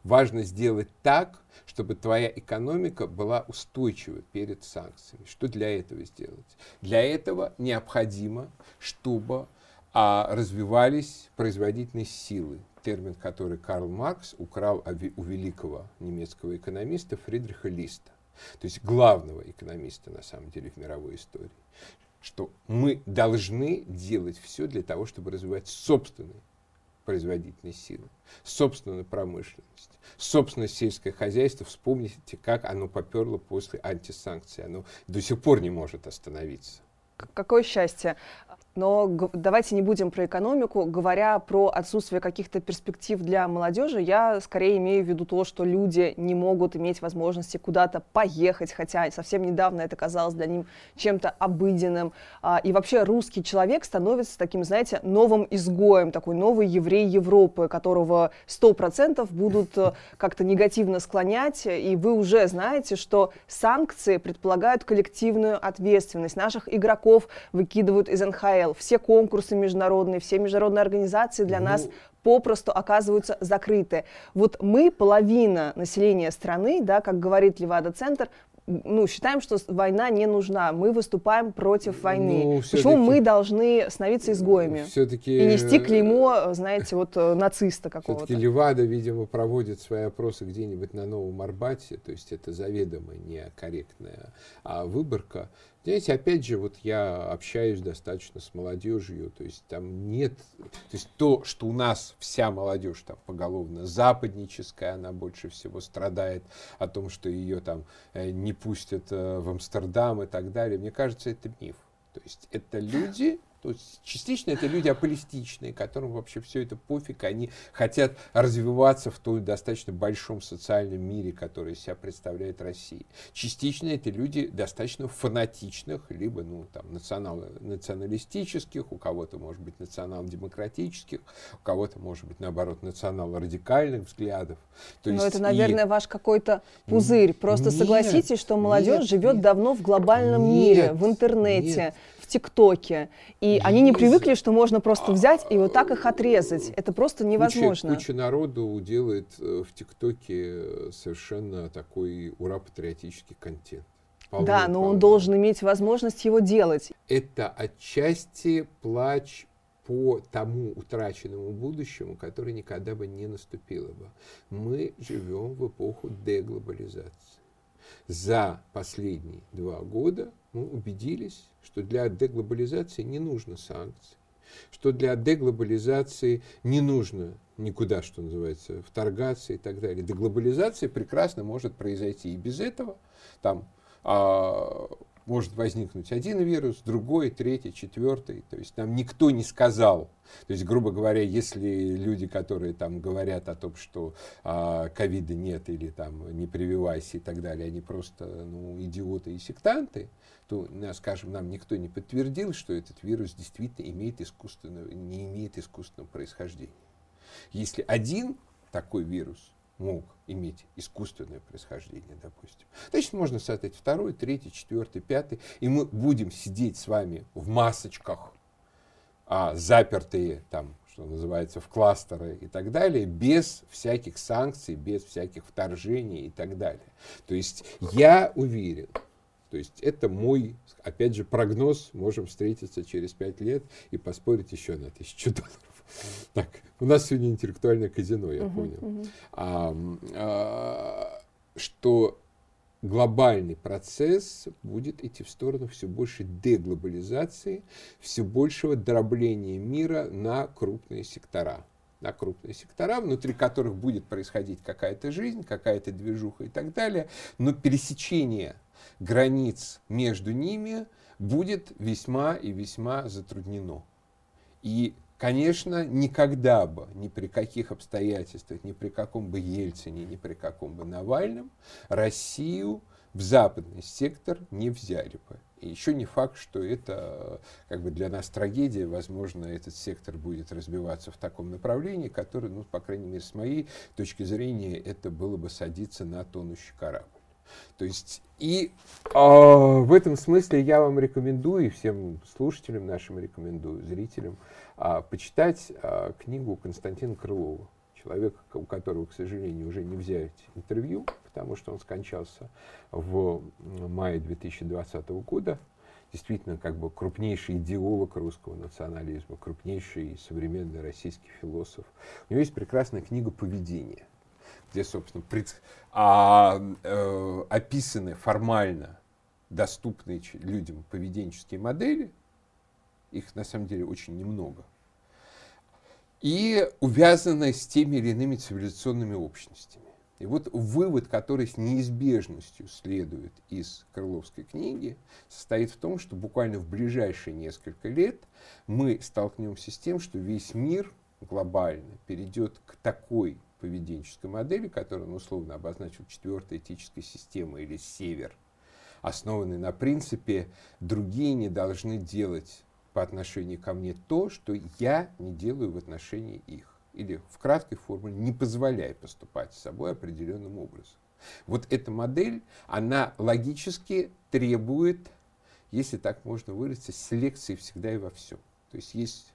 Важно сделать так, чтобы твоя экономика была устойчива перед санкциями. Что для этого сделать? Для этого необходимо, чтобы а, развивались производительные силы, термин, который Карл Маркс украл у великого немецкого экономиста Фридриха Листа, то есть главного экономиста, на самом деле, в мировой истории, что мы должны делать все для того, чтобы развивать собственные производительные силы, собственную промышленность, собственное сельское хозяйство. Вспомните, как оно поперло после антисанкций. Оно до сих пор не может остановиться. Какое счастье. Но давайте не будем про экономику. Говоря про отсутствие каких-то перспектив для молодежи, я скорее имею в виду то, что люди не могут иметь возможности куда-то поехать, хотя совсем недавно это казалось для них чем-то обыденным. А, и вообще русский человек становится таким, знаете, новым изгоем, такой новый еврей Европы, которого 100% будут э, как-то негативно склонять. И вы уже знаете, что санкции предполагают коллективную ответственность. Наших игроков выкидывают из НХЛ, НХЛ, все конкурсы международные, все международные организации для ну, нас попросту оказываются закрыты. Вот мы, половина населения страны, да, как говорит Левада-центр, ну, считаем, что война не нужна. Мы выступаем против ну, войны. Ну, Почему мы должны становиться изгоями? Все-таки, и нести клеймо, знаете, вот э, нациста какого-то. Все-таки Левада, видимо, проводит свои опросы где-нибудь на Новом Арбате, то есть это заведомо некорректная а выборка. Знаете, опять же, вот я общаюсь достаточно с молодежью, то есть там нет, то есть то, что у нас вся молодежь там поголовно западническая, она больше всего страдает о том, что ее там э, не пустят э, в Амстердам и так далее. Мне кажется, это миф. То есть это люди, то есть частично это люди аполистичные, которым вообще все это пофиг, они хотят развиваться в том достаточно большом социальном мире, который себя представляет Россия. Частично это люди достаточно фанатичных, либо ну, там, национал, националистических, у кого-то может быть национал-демократических, у кого-то может быть наоборот национал-радикальных взглядов. То Но есть это, наверное, и... ваш какой-то пузырь. Просто нет, согласитесь, что молодежь нет, живет нет, давно в глобальном нет, мире, в интернете. Нет ТикТоке. И они не привыкли, что можно просто взять и вот так их отрезать. Это просто невозможно. Куча, куча народу делает э, в ТикТоке э, совершенно такой ура-патриотический контент. Полно, да, но полно. он должен иметь возможность его делать. Это отчасти плач по тому утраченному будущему, которое никогда бы не наступило бы. Мы живем в эпоху деглобализации. За последние два года мы убедились, что для деглобализации не нужно санкций, что для деглобализации не нужно никуда, что называется, вторгаться и так далее. Деглобализация прекрасно может произойти и без этого. Там а, может возникнуть один вирус, другой, третий, четвертый. То есть нам никто не сказал. То есть, грубо говоря, если люди, которые там говорят о том, что а, ковида нет или там не прививайся и так далее, они просто ну, идиоты и сектанты, то, скажем, нам никто не подтвердил, что этот вирус действительно имеет искусственное, не имеет искусственного происхождения. Если один такой вирус мог иметь искусственное происхождение, допустим. Значит, можно создать второй, третий, четвертый, пятый, и мы будем сидеть с вами в масочках, а, запертые там, что называется, в кластеры и так далее, без всяких санкций, без всяких вторжений и так далее. То есть я уверен, то есть это мой, опять же, прогноз, можем встретиться через пять лет и поспорить еще на тысячу долларов. Так, у нас сегодня интеллектуальное казино, я uh-huh, понял. Uh-huh. А, а, что глобальный процесс будет идти в сторону все больше деглобализации, все большего дробления мира на крупные сектора на крупные сектора, внутри которых будет происходить какая-то жизнь, какая-то движуха и так далее, но пересечение границ между ними будет весьма и весьма затруднено. И Конечно, никогда бы, ни при каких обстоятельствах, ни при каком бы Ельцине, ни при каком бы Навальном Россию в западный сектор не взяли бы. И еще не факт, что это как бы для нас трагедия. Возможно, этот сектор будет разбиваться в таком направлении, которое, ну, по крайней мере, с моей точки зрения, это было бы садиться на тонущий корабль. То есть и э, в этом смысле я вам рекомендую, и всем слушателям нашим рекомендую, зрителям, а, почитать а, книгу Константина Крылова, человека, у которого, к сожалению, уже не взять интервью, потому что он скончался в мае 2020 года. Действительно, как бы крупнейший идеолог русского национализма, крупнейший современный российский философ. У него есть прекрасная книга «Поведение», где, собственно, пред, а, э, описаны формально доступные людям поведенческие модели – их на самом деле очень немного, и увязанная с теми или иными цивилизационными общностями. И вот вывод, который с неизбежностью следует из Крыловской книги, состоит в том, что буквально в ближайшие несколько лет мы столкнемся с тем, что весь мир глобально перейдет к такой поведенческой модели, которую он условно обозначил четвертой этической системой или север, основанной на принципе «другие не должны делать по отношению ко мне то, что я не делаю в отношении их. Или в краткой формуле не позволяя поступать с собой определенным образом. Вот эта модель, она логически требует, если так можно выразиться, селекции всегда и во всем. То есть есть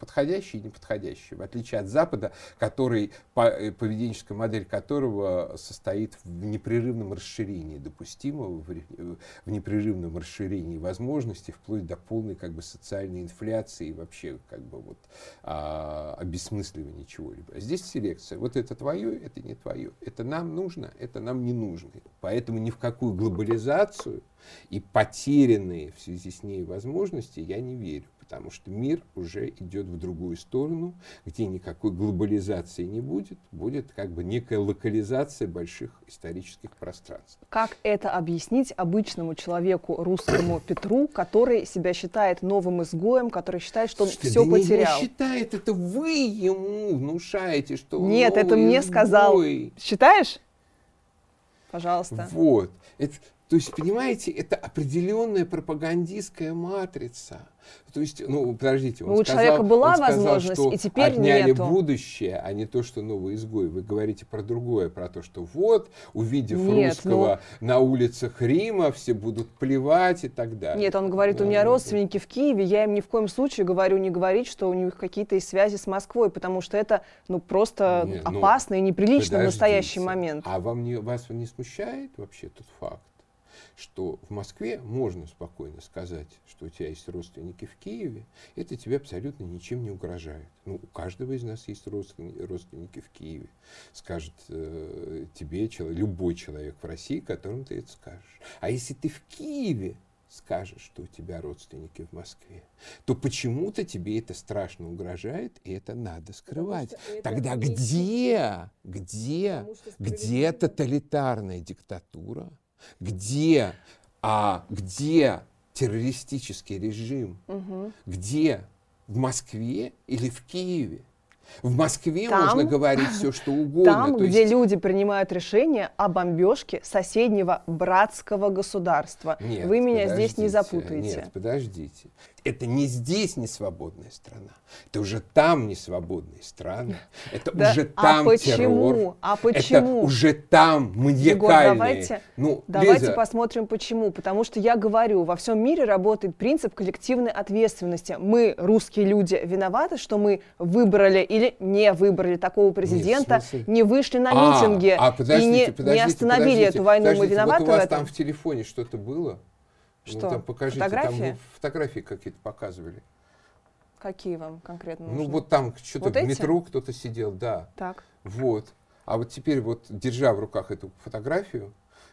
подходящие и неподходящие, в отличие от Запада, который, э, поведенческая модель которого состоит в непрерывном расширении допустимого, в непрерывном расширении возможностей, вплоть до полной как бы, социальной инфляции и вообще как бы, вот, а, обесмысливания чего-либо. А здесь селекция. Вот это твое, это не твое. Это нам нужно, это нам не нужно. Поэтому ни в какую глобализацию и потерянные в связи с ней возможности я не верю потому что мир уже идет в другую сторону, где никакой глобализации не будет, будет как бы некая локализация больших исторических пространств. Как это объяснить обычному человеку, русскому Петру, который себя считает новым изгоем, который считает, что он что, все да потерял? Не считает, это вы ему внушаете, что он Нет, это мне изгой. сказал. Считаешь? Пожалуйста. Вот. Это, то есть, понимаете, это определенная пропагандистская матрица. То есть, ну, подождите, он ну, у сказал, человека была он сказал, возможность, что и теперь отняли нету. будущее, а не то, что новый изгой. Вы говорите про другое, про то, что вот, увидев Нет, русского ну... на улицах Рима, все будут плевать и так далее. Нет, он говорит, у меня родственники в Киеве, я им ни в коем случае говорю не говорить, что у них какие-то есть связи с Москвой, потому что это, ну, просто Нет, ну, опасно и неприлично подождите, в настоящий момент. А вам не, вас не смущает вообще тот факт? Что в Москве можно спокойно сказать, что у тебя есть родственники в Киеве, это тебе абсолютно ничем не угрожает. Ну, у каждого из нас есть родственники, в Киеве. Скажет э, тебе человек, любой человек в России, которому ты это скажешь. А если ты в Киеве скажешь, что у тебя родственники в Москве, то почему-то тебе это страшно угрожает, и это надо скрывать. Это Тогда где, где, где тоталитарная диктатура, где, а, где террористический режим, угу. где в Москве или в Киеве? В Москве там, можно говорить все, что угодно. Там, То где есть... люди принимают решение о бомбежке соседнего братского государства. Нет, Вы меня здесь не запутаете. Нет, подождите. Это не здесь не свободная страна. Это уже там не свободные страны. Это да, уже а там а почему? террор. А почему? Это уже там маниакальные. Егор, давайте, ну, давайте Лиза... посмотрим почему. Потому что я говорю, во всем мире работает принцип коллективной ответственности. Мы, русские люди, виноваты, что мы выбрали или не выбрали такого президента, Нет, не вышли на а, митинги а, подождите, и не, подождите, не остановили подождите, эту войну. Подождите, мы виноваты вот у вас в этом? там в телефоне что-то было? Что? Ну, там покажите, фотографии? там фотографии какие-то показывали. Какие вам конкретно ну, нужны? Ну вот там что-то вот в метро кто-то сидел, да. Так. Вот. А вот теперь вот, держа в руках эту фотографию,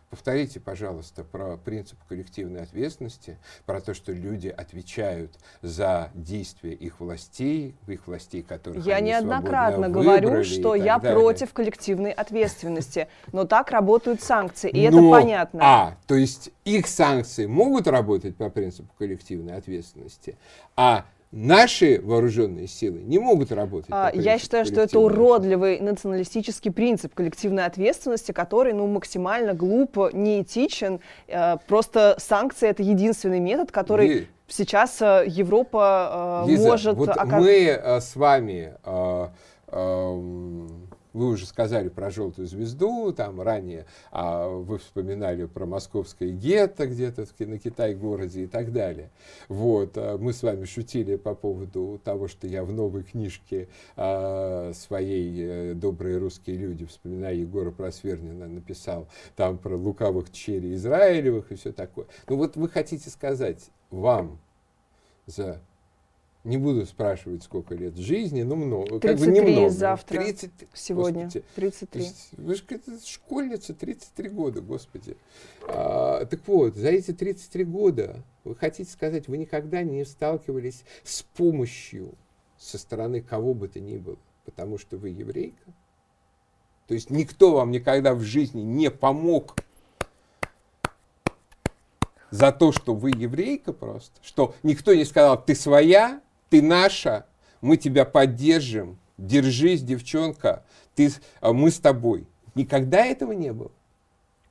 Повторите, пожалуйста, про принцип коллективной ответственности, про то, что люди отвечают за действия их властей, их властей, которых Я они неоднократно говорю, что я далее. против коллективной ответственности, но так работают санкции, и но, это понятно. А, то есть их санкции могут работать по принципу коллективной ответственности, а Наши вооруженные силы не могут работать. А, я считаю, что это уродливый националистический принцип коллективной ответственности, который ну, максимально глупо, неэтичен. Э, просто санкции это единственный метод, который Ли... сейчас э, Европа э, Лиза, может. Вот оказ... Мы с вами вы уже сказали про желтую звезду, там ранее а, вы вспоминали про московское гетто где-то на Китай-городе и так далее. Вот, а, мы с вами шутили по поводу того, что я в новой книжке а, своей «Добрые русские люди», вспоминая Егора Просвернина, написал там про лукавых черей Израилевых и все такое. Ну вот вы хотите сказать, вам за не буду спрашивать, сколько лет жизни, но много. 33 как бы немного. завтра, 30, сегодня. Господи. 33. Есть, вы же школьница, 33 года, господи. А, так вот, за эти 33 года, вы хотите сказать, вы никогда не сталкивались с помощью со стороны кого бы то ни было, потому что вы еврейка? То есть никто вам никогда в жизни не помог за то, что вы еврейка просто, что никто не сказал, ты своя, ты наша, мы тебя поддержим, держись, девчонка, ты, а, мы с тобой. Никогда этого не было.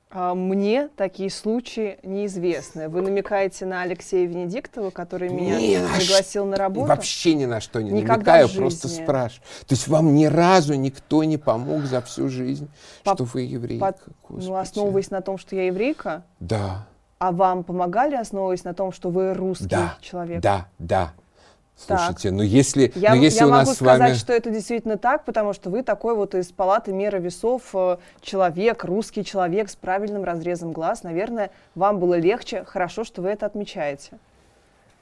А мне такие случаи неизвестны. Вы намекаете на Алексея Венедиктова, который меня не пригласил на, на работу? Вообще ни на что не Никогда намекаю, просто спрашиваю. То есть вам ни разу никто не помог за всю жизнь, По, что вы еврейка? По, ну, основываясь на том, что я еврейка? Да. А вам помогали, основываясь на том, что вы русский да, человек? Да, да, Слушайте, так. ну если, я, ну если я у нас могу с вами... сказать, что это действительно так, потому что вы такой вот из палаты меры весов э, человек, русский человек с правильным разрезом глаз. Наверное, вам было легче. Хорошо, что вы это отмечаете.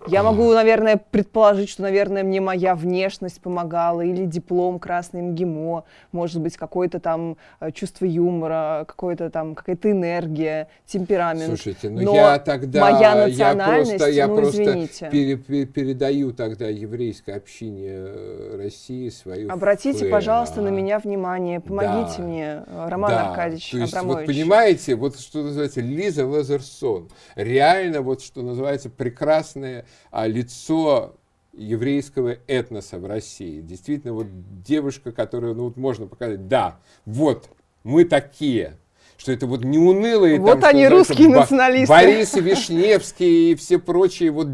Я могу, наверное, предположить, что, наверное, мне моя внешность помогала, или диплом красный МГИМО, может быть, какое-то там э, чувство юмора, какое-то там какая-то энергия, темперамент. Слушайте, ну Но я тогда моя национальность, я просто, я ну, просто извините. Пере, пере, передаю тогда еврейской общине э, России свою. Обратите, флэна. пожалуйста, на меня внимание, помогите да. мне, э, Роман да. Аркадьевич То есть, Абрамович. Вот понимаете, вот что называется Лиза Лазерсон, реально вот что называется прекрасная а лицо еврейского этноса в России. Действительно, вот девушка, которую, ну, вот можно показать, да, вот, мы такие, что это вот не унылые... Вот там, они, русские Бо- националисты. Борис Вишневский и все прочие, вот,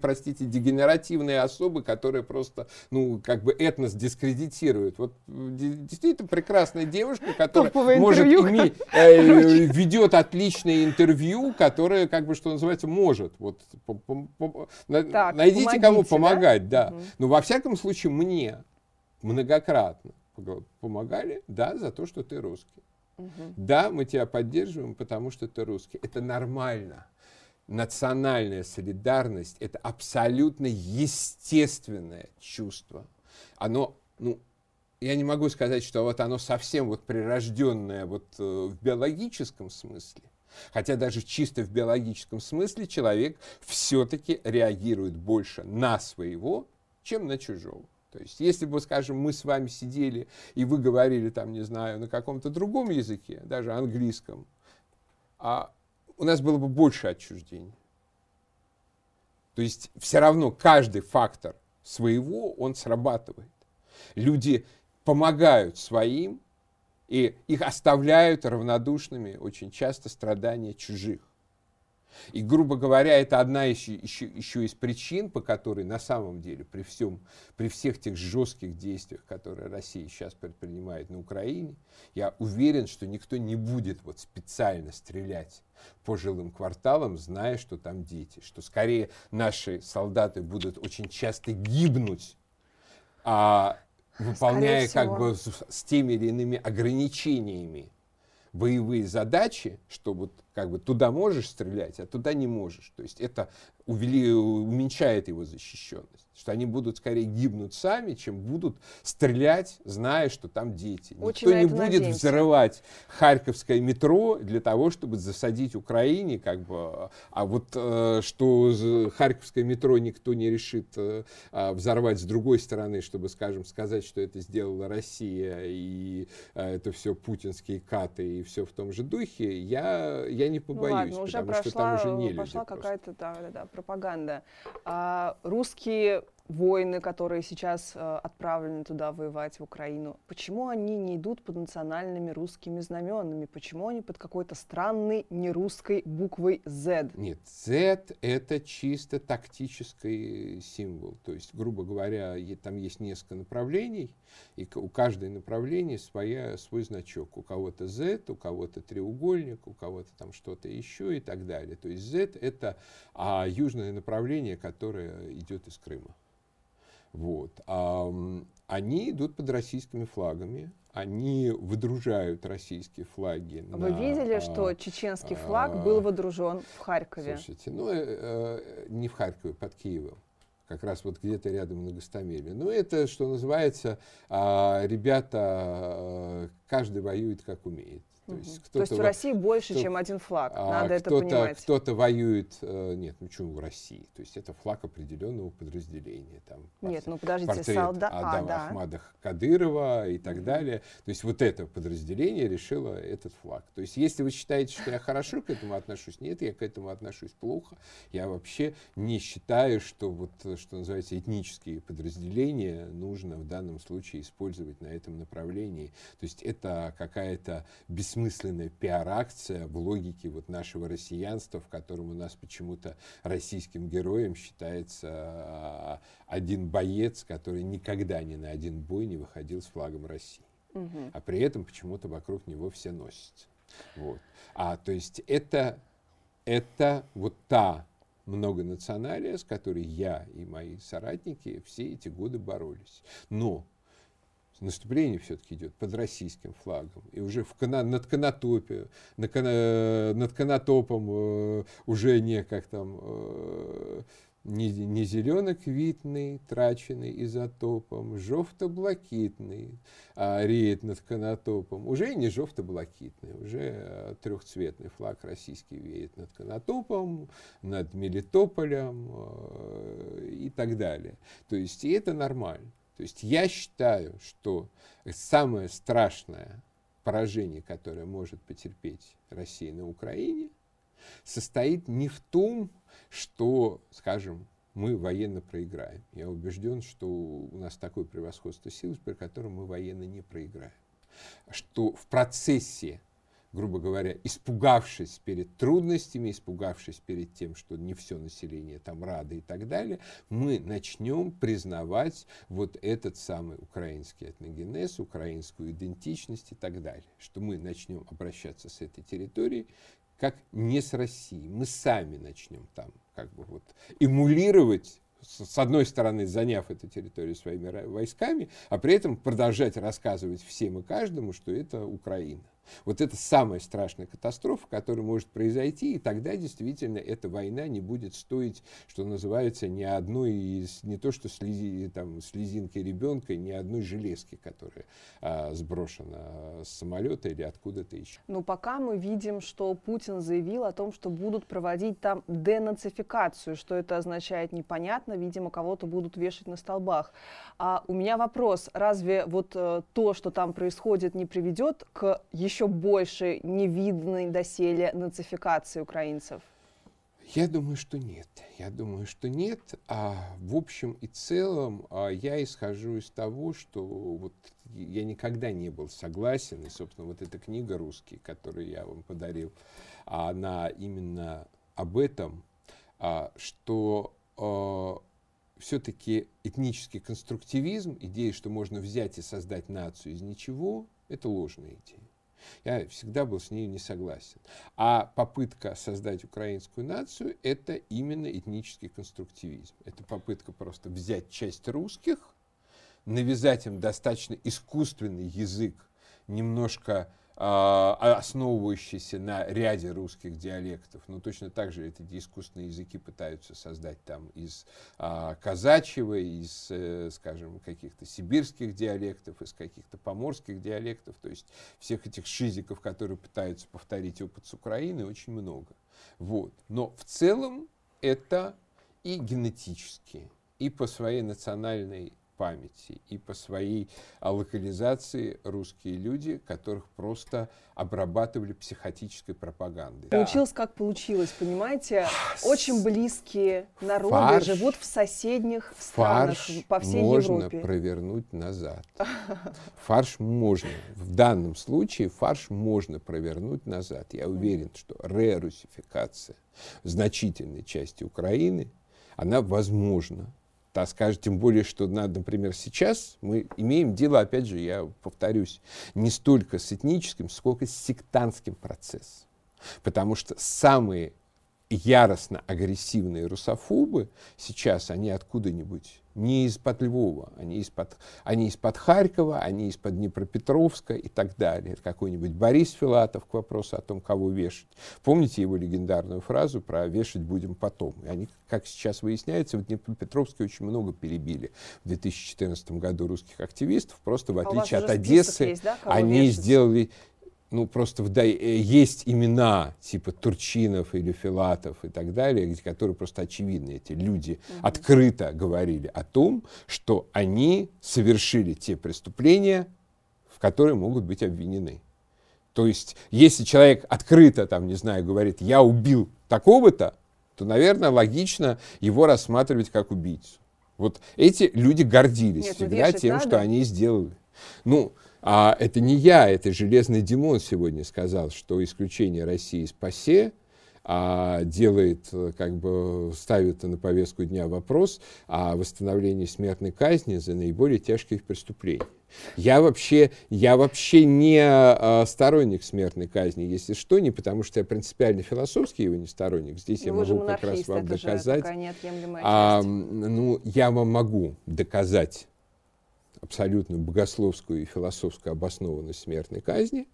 простите, дегенеративные особы, которые просто, ну, как бы этнос дискредитируют. Вот действительно прекрасная девушка, которая Топовое может иметь, э, ведет отличное интервью, которое, как бы, что называется, может. Вот, по, по, по, так, найдите помогите, кому помогать, да. да. Угу. Но во всяком случае мне многократно помогали, да, за то, что ты русский. Угу. Да, мы тебя поддерживаем, потому что ты русский. Это нормально. Национальная солидарность – это абсолютно естественное чувство. Оно, ну, я не могу сказать, что вот оно совсем вот прирожденное вот э, в биологическом смысле, Хотя даже чисто в биологическом смысле человек все-таки реагирует больше на своего, чем на чужого. То есть, если бы, скажем, мы с вами сидели, и вы говорили там, не знаю, на каком-то другом языке, даже английском, а у нас было бы больше отчуждения. То есть, все равно каждый фактор своего, он срабатывает. Люди помогают своим, и их оставляют равнодушными очень часто страдания чужих. И, грубо говоря, это одна еще, еще, еще из причин, по которой на самом деле при, всем, при всех тех жестких действиях, которые Россия сейчас предпринимает на Украине, я уверен, что никто не будет вот специально стрелять по жилым кварталам, зная, что там дети. Что скорее наши солдаты будут очень часто гибнуть, а выполняя как бы с, с теми или иными ограничениями боевые задачи, что вот как бы туда можешь стрелять, а туда не можешь. То есть это увели, уменьшает его защищенность. Что они будут скорее гибнуть сами, чем будут стрелять, зная, что там дети. Очень Никто не будет надеемся. взрывать Харьковское метро для того, чтобы засадить Украине, как бы, а вот э, что Харьковское метро никто не решит э, а, взорвать с другой стороны, чтобы, скажем, сказать, что это сделала Россия, и э, это все путинские каты, и все в том же духе, я, я не побоюсь, ну ладно, уже потому прошла, что там уже не люди какая-то да, да, да, пропаганда. А, русские воины, которые сейчас э, отправлены туда воевать, в Украину, почему они не идут под национальными русскими знаменами? Почему они под какой-то странной нерусской буквой Z? Нет, Z это чисто тактический символ. То есть, грубо говоря, там есть несколько направлений, и у каждой направления своя, свой значок. У кого-то Z, у кого-то треугольник, у кого-то там что-то еще и так далее. То есть Z это а, южное направление, которое идет из Крыма. Вот. А, они идут под российскими флагами, они выдружают российские флаги. Вы на, видели, а, что чеченский флаг а, был водружен в Харькове? Слушайте, ну, э, э, не в Харькове, под Киевом. Как раз вот где-то рядом на Гостомеле. Ну, это, что называется, а, ребята, э, каждый воюет как умеет. То есть, То есть в России больше, кто- чем один флаг. а, Надо это кто-то, понимать. Кто-то воюет, э, нет, ну почему в России? То есть это флаг определенного подразделения. Там, Нет, ну подождите, портрет солда... А, Адама да. Ахмада Кадырова и так далее. То есть вот это подразделение решило этот флаг. То есть если вы считаете, что я хорошо к этому отношусь, нет, я к этому отношусь плохо. Я вообще не считаю, что вот, что называется, этнические подразделения нужно в данном случае использовать на этом направлении. То есть это какая-то бессмысленная пиар-акция в логике вот нашего россиянства, в котором у нас почему-то российским героем считается а, один боец, который никогда ни на один бой не выходил с флагом России. А при этом почему-то вокруг него все носятся. Вот. А то есть это, это вот та многонационалия, с которой я и мои соратники все эти годы боролись. Но наступление все-таки идет под российским флагом. И уже в Кана, над Конотопе, на Кана- над Конотопом э, уже не как там э, не, не зелено-квитный, траченный изотопом, жовто-блакитный а, реет над Конотопом. Уже не жовто-блакитный, уже э, трехцветный флаг российский веет над Конотопом, над Мелитополем э, и так далее. То есть и это нормально. То есть я считаю, что самое страшное поражение, которое может потерпеть Россия на Украине, состоит не в том, что, скажем, мы военно проиграем. Я убежден, что у нас такое превосходство сил, при котором мы военно не проиграем. Что в процессе грубо говоря, испугавшись перед трудностями, испугавшись перед тем, что не все население там радо и так далее, мы начнем признавать вот этот самый украинский этногенез, украинскую идентичность и так далее. Что мы начнем обращаться с этой территорией как не с Россией. Мы сами начнем там как бы вот эмулировать с одной стороны, заняв эту территорию своими войсками, а при этом продолжать рассказывать всем и каждому, что это Украина. Вот это самая страшная катастрофа, которая может произойти, и тогда действительно эта война не будет стоить, что называется, ни одной из, не то что слези, там, слезинки ребенка, ни одной железки, которая а, сброшена с самолета или откуда-то еще. Но пока мы видим, что Путин заявил о том, что будут проводить там денацификацию. Что это означает, непонятно. Видимо, кого-то будут вешать на столбах. А у меня вопрос. Разве вот э, то, что там происходит, не приведет к еще еще больше невиданной доселе нацификации украинцев? Я думаю, что нет. Я думаю, что нет. А в общем и целом а, я исхожу из того, что вот я никогда не был согласен, и, собственно, вот эта книга «Русский», которую я вам подарил, она именно об этом, а, что а, все-таки этнический конструктивизм, идея, что можно взять и создать нацию из ничего, это ложная идея. Я всегда был с ней не согласен. А попытка создать украинскую нацию – это именно этнический конструктивизм. Это попытка просто взять часть русских, навязать им достаточно искусственный язык, немножко основывающийся на ряде русских диалектов. Но точно так же эти искусственные языки пытаются создать там из а, казачьего, из, э, скажем, каких-то сибирских диалектов, из каких-то поморских диалектов. То есть всех этих шизиков, которые пытаются повторить опыт с Украины, очень много. Вот. Но в целом это и генетически, и по своей национальной памяти и по своей а, локализации русские люди, которых просто обрабатывали психотической пропагандой. Получилось, да. как получилось, понимаете? Очень близкие народы фарш, живут в соседних странах фарш по всей можно Европе. провернуть назад. Фарш можно. В данном случае фарш можно провернуть назад. Я уверен, что рерусификация значительной части Украины, она возможна так скажем, тем более, что, например, сейчас мы имеем дело, опять же, я повторюсь, не столько с этническим, сколько с сектантским процессом. Потому что самые яростно агрессивные русофобы сейчас, они откуда-нибудь, не из-под Львова, они из-под, они из-под Харькова, они из-под Днепропетровска и так далее. Какой-нибудь Борис Филатов к вопросу о том, кого вешать. Помните его легендарную фразу про «вешать будем потом»? И они, как сейчас выясняется, в Днепропетровске очень много перебили в 2014 году русских активистов, просто в а отличие от Одессы, есть, да, они вешать? сделали ну, просто в, э, есть имена типа Турчинов или Филатов и так далее, которые просто очевидны. Эти люди угу. открыто говорили о том, что они совершили те преступления, в которые могут быть обвинены. То есть, если человек открыто, там, не знаю, говорит, я убил такого-то, то, наверное, логично его рассматривать как убийцу. Вот эти люди гордились Нет, ну, всегда тем, надо. что они сделали. Ну, а это не я, это Железный Димон сегодня сказал, что исключение России из ПАСЕ а делает, как бы ставит на повестку дня вопрос о восстановлении смертной казни за наиболее тяжкие преступления. Я вообще, я вообще не а, сторонник смертной казни, если что, не потому что я принципиально философский его не сторонник. Здесь Но я могу как раз вам доказать. А, ну, я вам могу доказать абсолютно богословскую и философскую обоснованность смертной казни.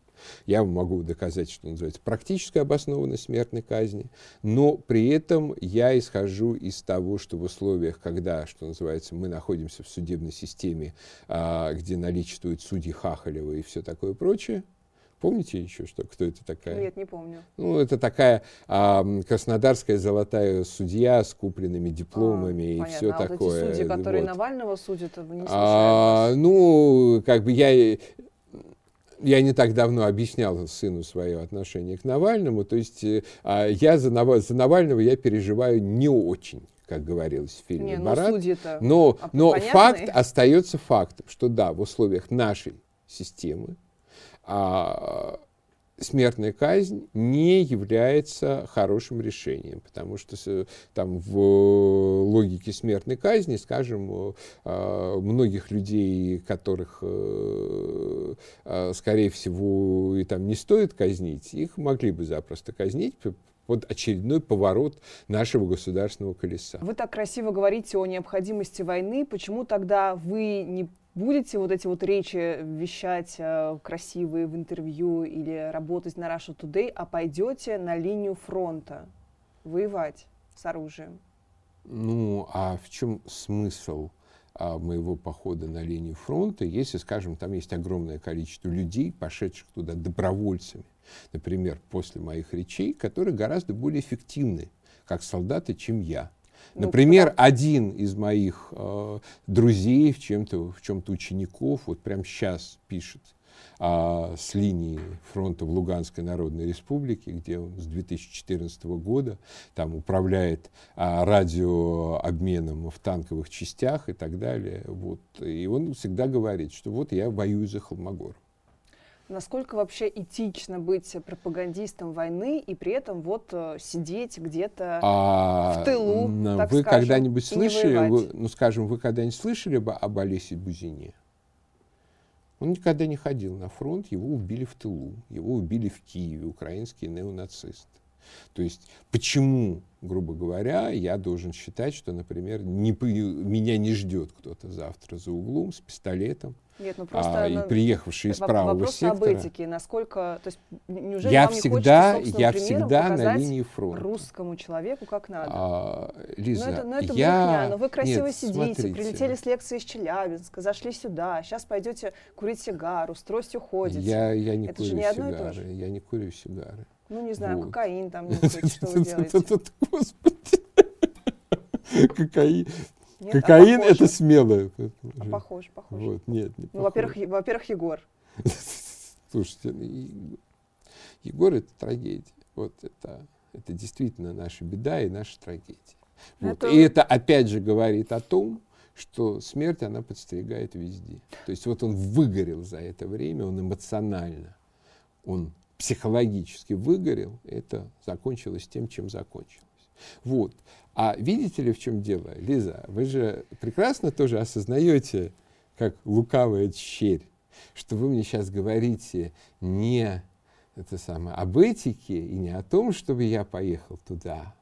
Я могу доказать, что называется практическая обоснованность смертной казни, но при этом я исхожу из того, что в условиях, когда, что называется, мы находимся в судебной системе, а, где наличествуют судьи Хахалева и все такое прочее, Помните еще, что, кто это такая? Нет, не помню. Ну, это такая а, краснодарская золотая судья с купленными дипломами а, и понятно. все а такое. Вот эти судьи, которые вот. Навального судят, не а, Ну, как бы я я не так давно объяснял сыну свое отношение к Навальному, то есть э, а, я за, Нав... за Навального я переживаю не очень как говорилось в фильме не, ну, «Барат». Но, но факт остается фактом, что да, в условиях нашей системы, а смертная казнь не является хорошим решением, потому что там в логике смертной казни, скажем, а, многих людей, которых, э, а, скорее всего, и там не стоит казнить, их могли бы запросто казнить под очередной поворот нашего государственного колеса. Вы так красиво говорите о необходимости войны. Почему тогда вы не будете вот эти вот речи вещать э, красивые в интервью или работать на Russia Today, а пойдете на линию фронта воевать с оружием? Ну, а в чем смысл а, моего похода на линию фронта, если, скажем, там есть огромное количество людей, пошедших туда добровольцами, например, после моих речей, которые гораздо более эффективны, как солдаты, чем я. Ну, Например, один из моих э, друзей, в, чем-то, в чем-то учеников, вот прямо сейчас пишет а, с линии фронта в Луганской Народной Республике, где он с 2014 года там управляет а, радиообменом в танковых частях и так далее. Вот. И он всегда говорит, что вот я воюю за Холмогор. Насколько вообще этично быть пропагандистом войны и при этом вот э, сидеть где-то а, в тылу, так Вы когда-нибудь слышали, вы, ну скажем, вы когда-нибудь слышали об, об Олесе Бузине? Он никогда не ходил на фронт, его убили в тылу, его убили в Киеве, украинские неонацисты. То есть почему, грубо говоря, я должен считать, что, например, не, меня не ждет кто-то завтра за углом с пистолетом, нет, ну просто а, и приехавший из правого вопрос сектора. об этике, насколько, то есть неужели я вам всегда, не хочется я всегда на линии фронта. русскому человеку как надо. А, Лиза, ну это, ну это я... брехня, но вы красиво Нет, сидите, смотрите. прилетели с лекции из Челябинска, зашли сюда, сейчас пойдете курить сигару, с тростью ходите. Я, я не это курю же не одно сигары, и то же. я не курю сигары. Ну не знаю, вот. кокаин там, не что вы делаете. Господи. Кокаин. Нет, а Кокаин а это смелое. А похож, похож. Вот, нет, не ну, во-первых, во-первых, Егор. Слушайте, ну, Егор это трагедия. Вот это, это действительно наша беда и наша трагедия. Вот. Это... И это опять же говорит о том, что смерть, она подстерегает везде. То есть вот он выгорел за это время, он эмоционально, он психологически выгорел, это закончилось тем, чем закончилось. Вот. А видите ли, в чем дело, Лиза? Вы же прекрасно тоже осознаете, как лукавая черь, что вы мне сейчас говорите не это самое, об этике и не о том, чтобы я поехал туда,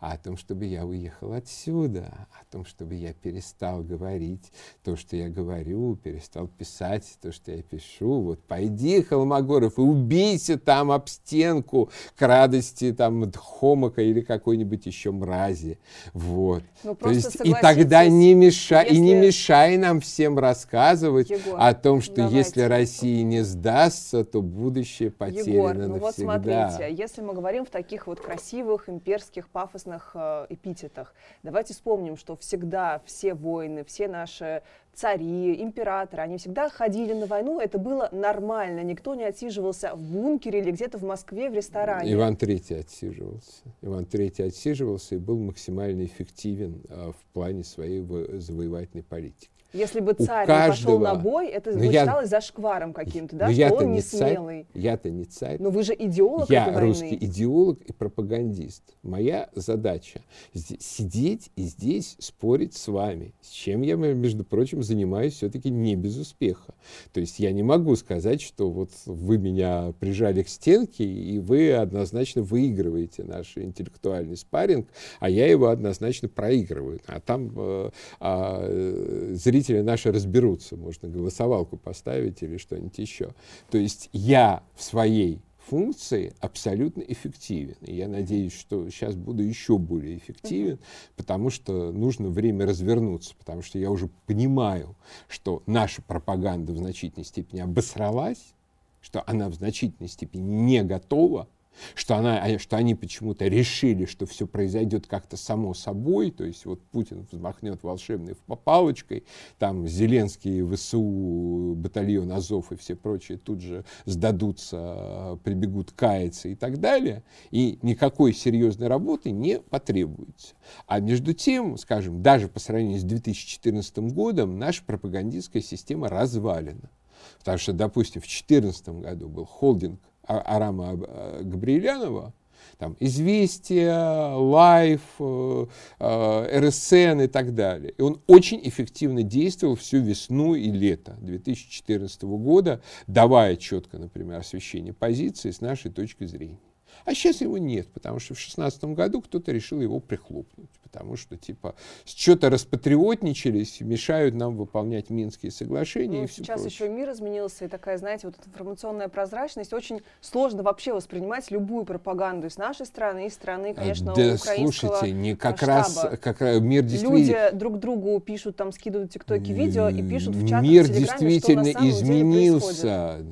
а о том, чтобы я уехал отсюда, о том, чтобы я перестал говорить то, что я говорю, перестал писать то, что я пишу. Вот пойди, Холмогоров, и убейся там об стенку к радости там Хомака или какой-нибудь еще мрази. Вот. Ну, то есть и тогда не мешай, если... и не мешай нам всем рассказывать Егор, о том, что давайте. если Россия не сдастся, то будущее потеряно Егор, ну навсегда. вот смотрите, если мы говорим в таких вот красивых имперских пафосных прекрасных э, эпитетах. Давайте вспомним, что всегда все воины, все наши цари, императоры, они всегда ходили на войну, это было нормально, никто не отсиживался в бункере или где-то в Москве в ресторане. Иван III отсиживался. Иван III отсиживался и был максимально эффективен э, в плане своей завоевательной политики. Если бы царь каждого... не пошел на бой, это бы я... считалось зашкваром каким-то, да, что он не смелый. Я-то не царь. Но вы же идеолог Я этой русский войны. идеолог и пропагандист. Моя задача сидеть и здесь спорить с вами, с чем я, между прочим, занимаюсь все-таки не без успеха. То есть я не могу сказать, что вот вы меня прижали к стенке, и вы однозначно выигрываете наш интеллектуальный спарринг, а я его однозначно проигрываю. А там э, э, зрители зрители наши разберутся, можно голосовалку поставить или что-нибудь еще. То есть я в своей функции абсолютно эффективен. И я надеюсь, что сейчас буду еще более эффективен, потому что нужно время развернуться, потому что я уже понимаю, что наша пропаганда в значительной степени обосралась, что она в значительной степени не готова что, она, а, что они почему-то решили, что все произойдет как-то само собой, то есть вот Путин взмахнет волшебной палочкой, там Зеленский, ВСУ, батальон Азов и все прочие тут же сдадутся, прибегут каяться и так далее, и никакой серьезной работы не потребуется. А между тем, скажем, даже по сравнению с 2014 годом наша пропагандистская система развалена. Потому что, допустим, в 2014 году был холдинг Арама э, Габриэлянова, там, «Известия», «Лайф», э, э, «РСН» и так далее. И он очень эффективно действовал всю весну и лето 2014 года, давая четко, например, освещение позиции с нашей точки зрения. А сейчас его нет, потому что в 2016 году кто-то решил его прихлопнуть, потому что, типа, что-то распатриотничались, мешают нам выполнять Минские соглашения. Ну, и сейчас прочее. еще мир изменился, и такая, знаете, вот информационная прозрачность, очень сложно вообще воспринимать любую пропаганду из нашей страны, и страны, конечно, да, украинского слушайте, не как штаба. раз как раз мир действительно... Люди друг другу пишут, там скидывают тиктоки видео и пишут в чатах Мир в действительно что на самом деле происходит.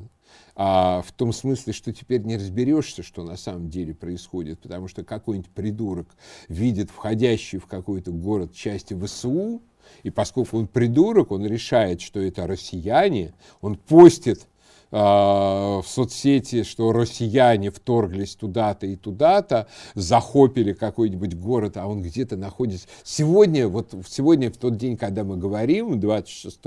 А, в том смысле, что теперь не разберешься, что на самом деле происходит, потому что какой-нибудь придурок видит входящий в какой-то город части ВСУ, и поскольку он придурок, он решает, что это россияне, он постит в соцсети, что россияне вторглись туда-то и туда-то, захопили какой-нибудь город, а он где-то находится. Сегодня, вот сегодня, в тот день, когда мы говорим, 26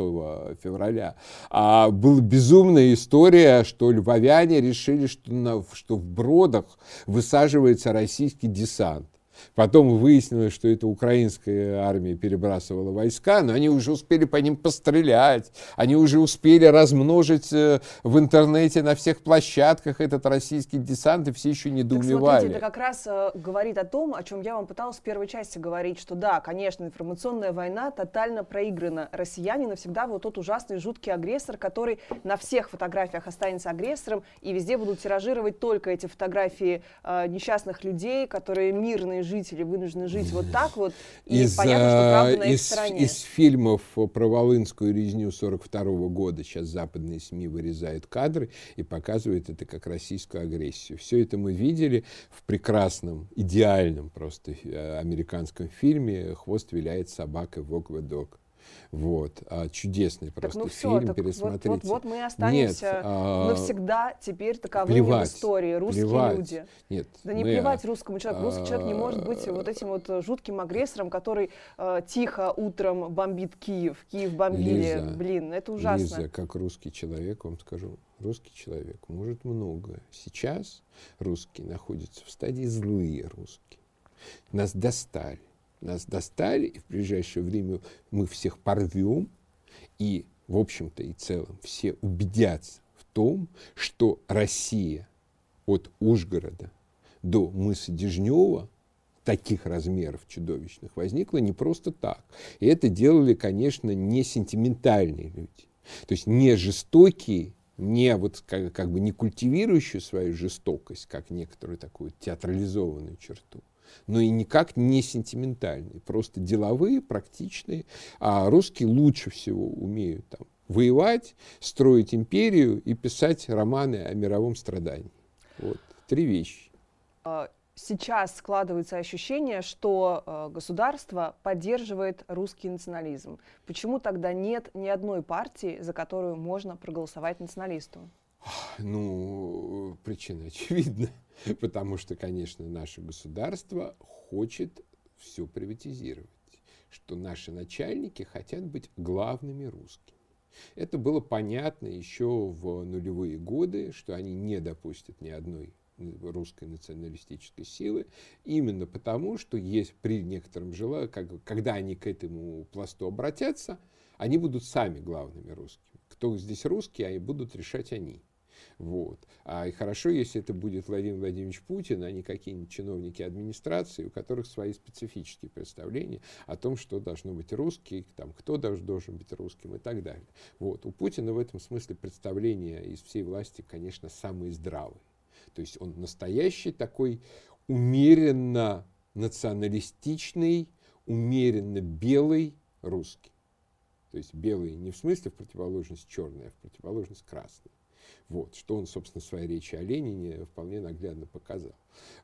февраля, а, была безумная история, что львовяне решили, что, на, что в Бродах высаживается российский десант. Потом выяснилось, что это украинская армия перебрасывала войска, но они уже успели по ним пострелять, они уже успели размножить э, в интернете на всех площадках этот российский десант, и все еще Так недоумевали. смотрите, это как раз э, говорит о том, о чем я вам пыталась в первой части говорить, что да, конечно, информационная война тотально проиграна. Россияне навсегда вот тот ужасный, жуткий агрессор, который на всех фотографиях останется агрессором, и везде будут тиражировать только эти фотографии э, несчастных людей, которые мирные жители вынуждены жить вот так вот, и из, понятно, что правда на их из, стороне. из фильмов про Волынскую резню 42 года сейчас западные СМИ вырезают кадры и показывают это как российскую агрессию. Все это мы видели в прекрасном, идеальном просто э, американском фильме «Хвост виляет собакой в Дог». Вот. А, чудесный Так просто ну все, фильм, так вот, пересмотрите. вот, вот мы останемся Нет, а, навсегда теперь таковыми плевать, в истории, русские плевать. люди. Нет, Да не мы, плевать русскому человеку. Русский человек не может быть а, вот этим вот э, жутким агрессором, который э, тихо утром бомбит Киев. Киев бомбили. Лиза, Блин, это ужасно. Лиза, как русский человек, вам скажу, русский человек может многое. Сейчас русские находятся в стадии злые русские. Нас достали. Нас достали, и в ближайшее время мы всех порвем, и, в общем-то и целом, все убедятся в том, что Россия от Ужгорода до мыса Дежнева таких размеров чудовищных возникла не просто так. И это делали, конечно, не сентиментальные люди. То есть не жестокие, не вот как, как бы не культивирующие свою жестокость, как некоторую такую театрализованную черту, но и никак не сентиментальные, просто деловые, практичные. А русские лучше всего умеют там воевать, строить империю и писать романы о мировом страдании. Вот три вещи. А, Сейчас складывается ощущение, что э, государство поддерживает русский национализм. Почему тогда нет ни одной партии, за которую можно проголосовать националисту? Ну, причина очевидна, потому что, конечно, наше государство хочет все приватизировать, что наши начальники хотят быть главными русскими. Это было понятно еще в нулевые годы, что они не допустят ни одной русской националистической силы, именно потому, что есть при некотором желании, как, когда они к этому пласту обратятся, они будут сами главными русскими. Кто здесь русские, они будут решать они. Вот. А и хорошо, если это будет Владимир Владимирович Путин, а не какие-нибудь чиновники администрации, у которых свои специфические представления о том, что должно быть русский, там, кто должен быть русским и так далее. Вот. У Путина в этом смысле представления из всей власти, конечно, самые здравые. То есть он настоящий такой умеренно националистичный, умеренно белый русский. То есть белый не в смысле в противоположность черный, а в противоположность красный. Вот, что он, собственно, в своей речи о Ленине вполне наглядно показал.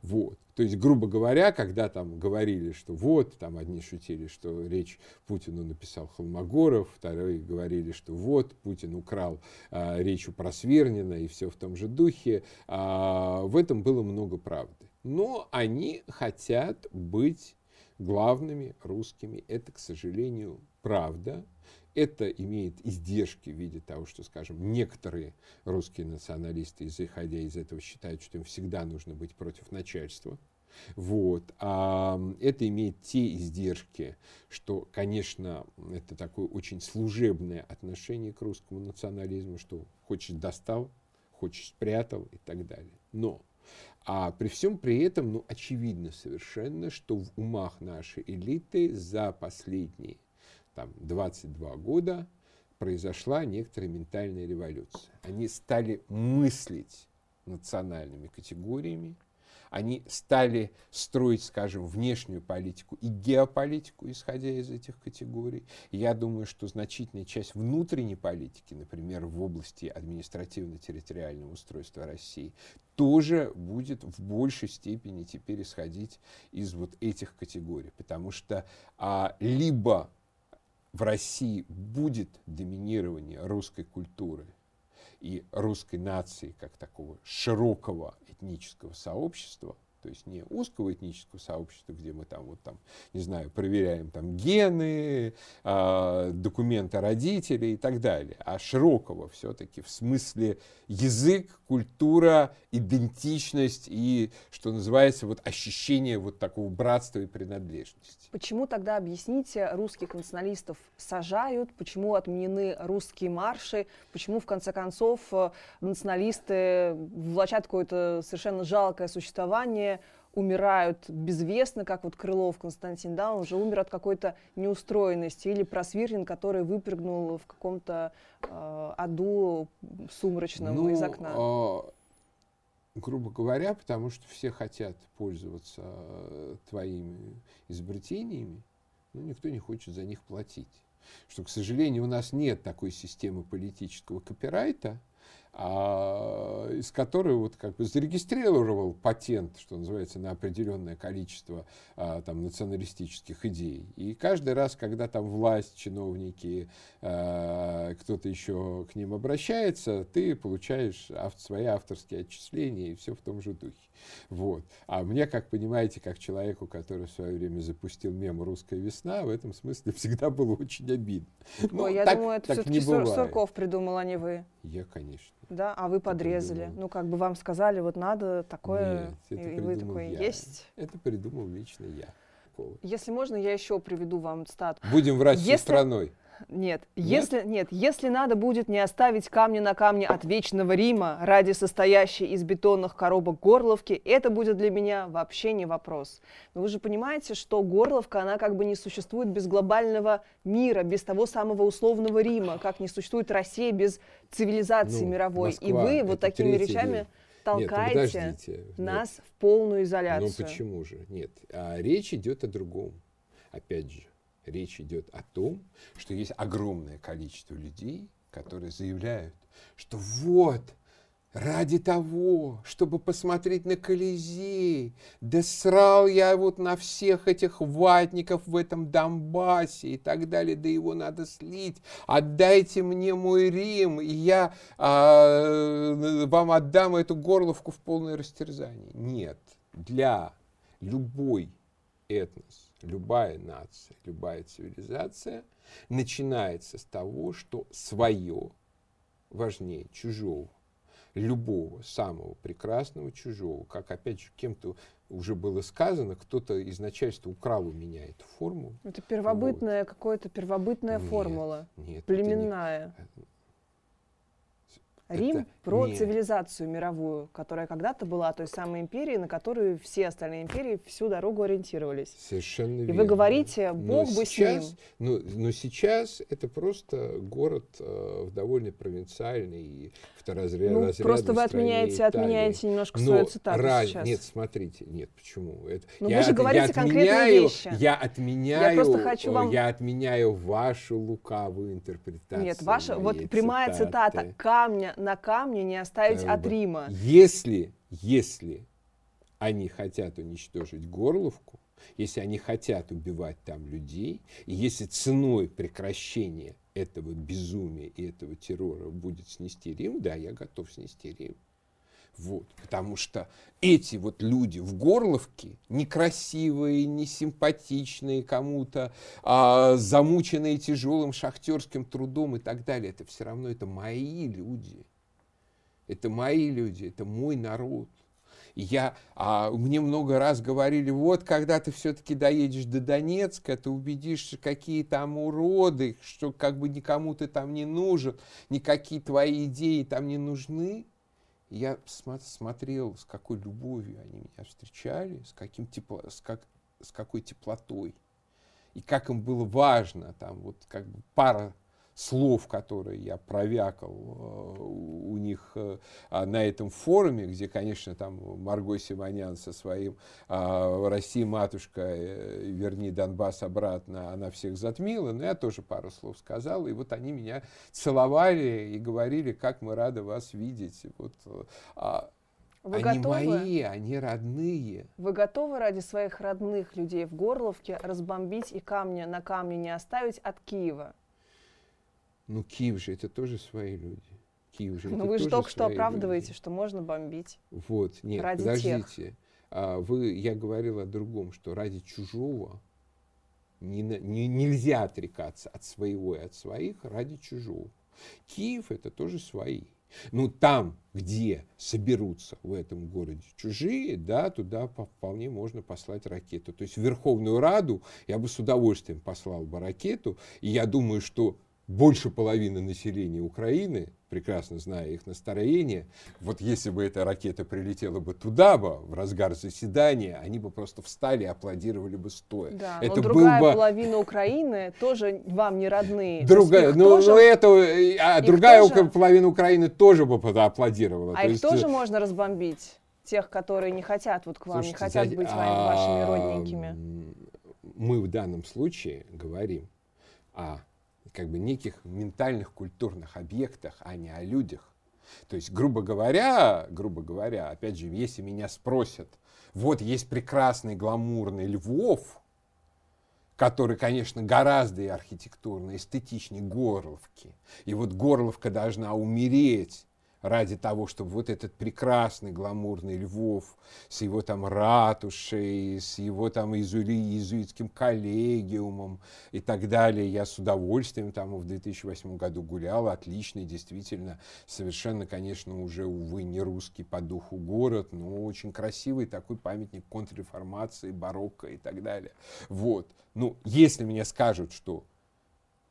Вот. То есть, грубо говоря, когда там говорили, что вот, там одни шутили, что речь Путину написал Холмогоров, вторые говорили, что вот, Путин украл а, речь у Просвернина и все в том же духе, а, в этом было много правды. Но они хотят быть главными русскими. Это, к сожалению, правда. Это имеет издержки в виде того, что, скажем, некоторые русские националисты, исходя из этого, считают, что им всегда нужно быть против начальства. Вот. А это имеет те издержки, что, конечно, это такое очень служебное отношение к русскому национализму, что хочешь достал, хочешь спрятал и так далее. Но А при всем при этом, ну, очевидно совершенно, что в умах нашей элиты за последние там, 22 года произошла некоторая ментальная революция. Они стали мыслить национальными категориями, они стали строить, скажем, внешнюю политику и геополитику, исходя из этих категорий. Я думаю, что значительная часть внутренней политики, например, в области административно-территориального устройства России, тоже будет в большей степени теперь исходить из вот этих категорий. Потому что а, либо в России будет доминирование русской культуры и русской нации как такого широкого этнического сообщества – то есть не узкого этнического сообщества, где мы там, вот там, не знаю, проверяем там гены, э, документы родителей и так далее, а широкого все-таки в смысле язык, культура, идентичность и, что называется, вот ощущение вот такого братства и принадлежности. Почему тогда, объясните, русских националистов сажают, почему отменены русские марши, почему, в конце концов, э, националисты влачат какое-то совершенно жалкое существование, умирают безвестно, как вот Крылов Константин, да, он уже умер от какой-то неустроенности, или Просвирин, который выпрыгнул в каком-то э, аду сумрачном ну, из окна. Э, грубо говоря, потому что все хотят пользоваться э, твоими изобретениями, но никто не хочет за них платить. Что, к сожалению, у нас нет такой системы политического копирайта, а, из которой вот как бы зарегистрировал патент, что называется, на определенное количество а, там, националистических идей. И каждый раз, когда там власть, чиновники, а, кто-то еще к ним обращается, ты получаешь ав свои авторские отчисления и все в том же духе. Вот. А мне, как понимаете, как человеку, который в свое время запустил мем «Русская весна», в этом смысле всегда было очень обидно. Но Ой, я так, думаю, это все-таки Сурков придумал, а не вы. Я, конечно. Да, а вы подрезали. Ну, как бы вам сказали, вот надо такое, Нет, и, и вы такой, я. есть. Это придумал лично я. Если можно, я еще приведу вам стат. Будем врать Если... страной. Нет, нет, если нет, если надо будет не оставить камни на камне от вечного Рима ради состоящей из бетонных коробок горловки, это будет для меня вообще не вопрос. Но вы же понимаете, что горловка, она как бы не существует без глобального мира, без того самого условного Рима, как не существует Россия без цивилизации ну, мировой. Москва, И вы вот такими речами день. толкаете нет, нас нет. в полную изоляцию. Ну почему же? Нет, а речь идет о другом. Опять же, речь идет о том, что есть огромное количество людей, которые заявляют, что вот, ради того, чтобы посмотреть на Колизей, да срал я вот на всех этих ватников в этом Донбассе и так далее, да его надо слить, отдайте мне мой Рим, и я а, вам отдам эту горловку в полное растерзание. Нет, для любой этнос любая нация, любая цивилизация начинается с того, что свое важнее чужого, любого самого прекрасного чужого, как опять же кем-то уже было сказано, кто-то из начальства украл у меня эту форму. Это первобытная вот. какая-то первобытная нет, формула, нет, племенная. Не, Рим это про не... цивилизацию мировую, которая когда-то была той самой империей, на которую все остальные империи всю дорогу ориентировались. Совершенно И верно. вы говорите, Бог но бы сейчас, с ним. Но, но сейчас это просто город э, довольно провинциальный и второзрядный. Ну, просто вы отменяете, отменяете немножко но свою цитату раль... сейчас. Нет, смотрите, нет, почему? Это, но я, вы же говорите я конкретные отменяю, вещи. Я отменяю, я, просто хочу вам... я отменяю вашу лукавую интерпретацию. Нет, ваша, вот прямая цитата «камня на камне не оставить от Рима. Если, если они хотят уничтожить Горловку, если они хотят убивать там людей, и если ценой прекращения этого безумия и этого террора будет снести Рим, да, я готов снести Рим. Вот, потому что эти вот люди в Горловке, некрасивые, несимпатичные кому-то, а, замученные тяжелым шахтерским трудом и так далее, это все равно это мои люди. Это мои люди, это мой народ. Я, а, мне много раз говорили, вот когда ты все-таки доедешь до Донецка, ты убедишься, какие там уроды, что как бы никому ты там не нужен, никакие твои идеи там не нужны. Я смотрел, с какой любовью они меня встречали, с, каким тепло, с, как, с какой теплотой. И как им было важно, там вот как бы пара слов, которые я провякал э, у них э, а, на этом форуме, где, конечно, там Марго Симонян со своим а, «Россия, матушка, э, верни Донбасс обратно», она всех затмила, но я тоже пару слов сказал, и вот они меня целовали и говорили, как мы рады вас видеть. Вот, а, вы они готовы? мои, они родные. Вы готовы ради своих родных людей в Горловке разбомбить и камня на камне не оставить от Киева? Ну, Киев же это тоже свои люди. Киев же Но Ну, вы же только что оправдываете, люди. что можно бомбить. Вот, нет, Ради подождите. А, вы, я говорил о другом, что ради чужого не, не- нельзя отрекаться от своего и от своих ради чужого. Киев это тоже свои. Ну, там, где соберутся в этом городе чужие, да, туда по- вполне можно послать ракету. То есть в Верховную Раду я бы с удовольствием послал бы ракету, и я думаю, что больше половины населения Украины, прекрасно зная их настроение, вот если бы эта ракета прилетела бы туда бы, в разгар заседания, они бы просто встали и аплодировали бы стоя. Да, это но был другая бы половина Украины тоже вам не родные. Другая, их ну, тоже- ну, это, э, а их другая тоже- половина Украины тоже бы аплодировала. А То их есть, тоже э, можно разбомбить? Тех, которые не хотят вот к вам, не слушайте, хотят дядя, быть вами, вашими а, родненькими. Мы в данном случае говорим о как бы неких ментальных культурных объектах, а не о людях. То есть, грубо говоря, грубо говоря, опять же, если меня спросят, вот есть прекрасный гламурный Львов, который, конечно, гораздо и архитектурно эстетичнее Горловки. И вот Горловка должна умереть ради того, чтобы вот этот прекрасный гламурный Львов с его там ратушей, с его там изули, иезуитским коллегиумом и так далее. Я с удовольствием там в 2008 году гулял, отличный, действительно, совершенно, конечно, уже, увы, не русский по духу город, но очень красивый такой памятник контрреформации, барокко и так далее. Вот. Ну, если мне скажут, что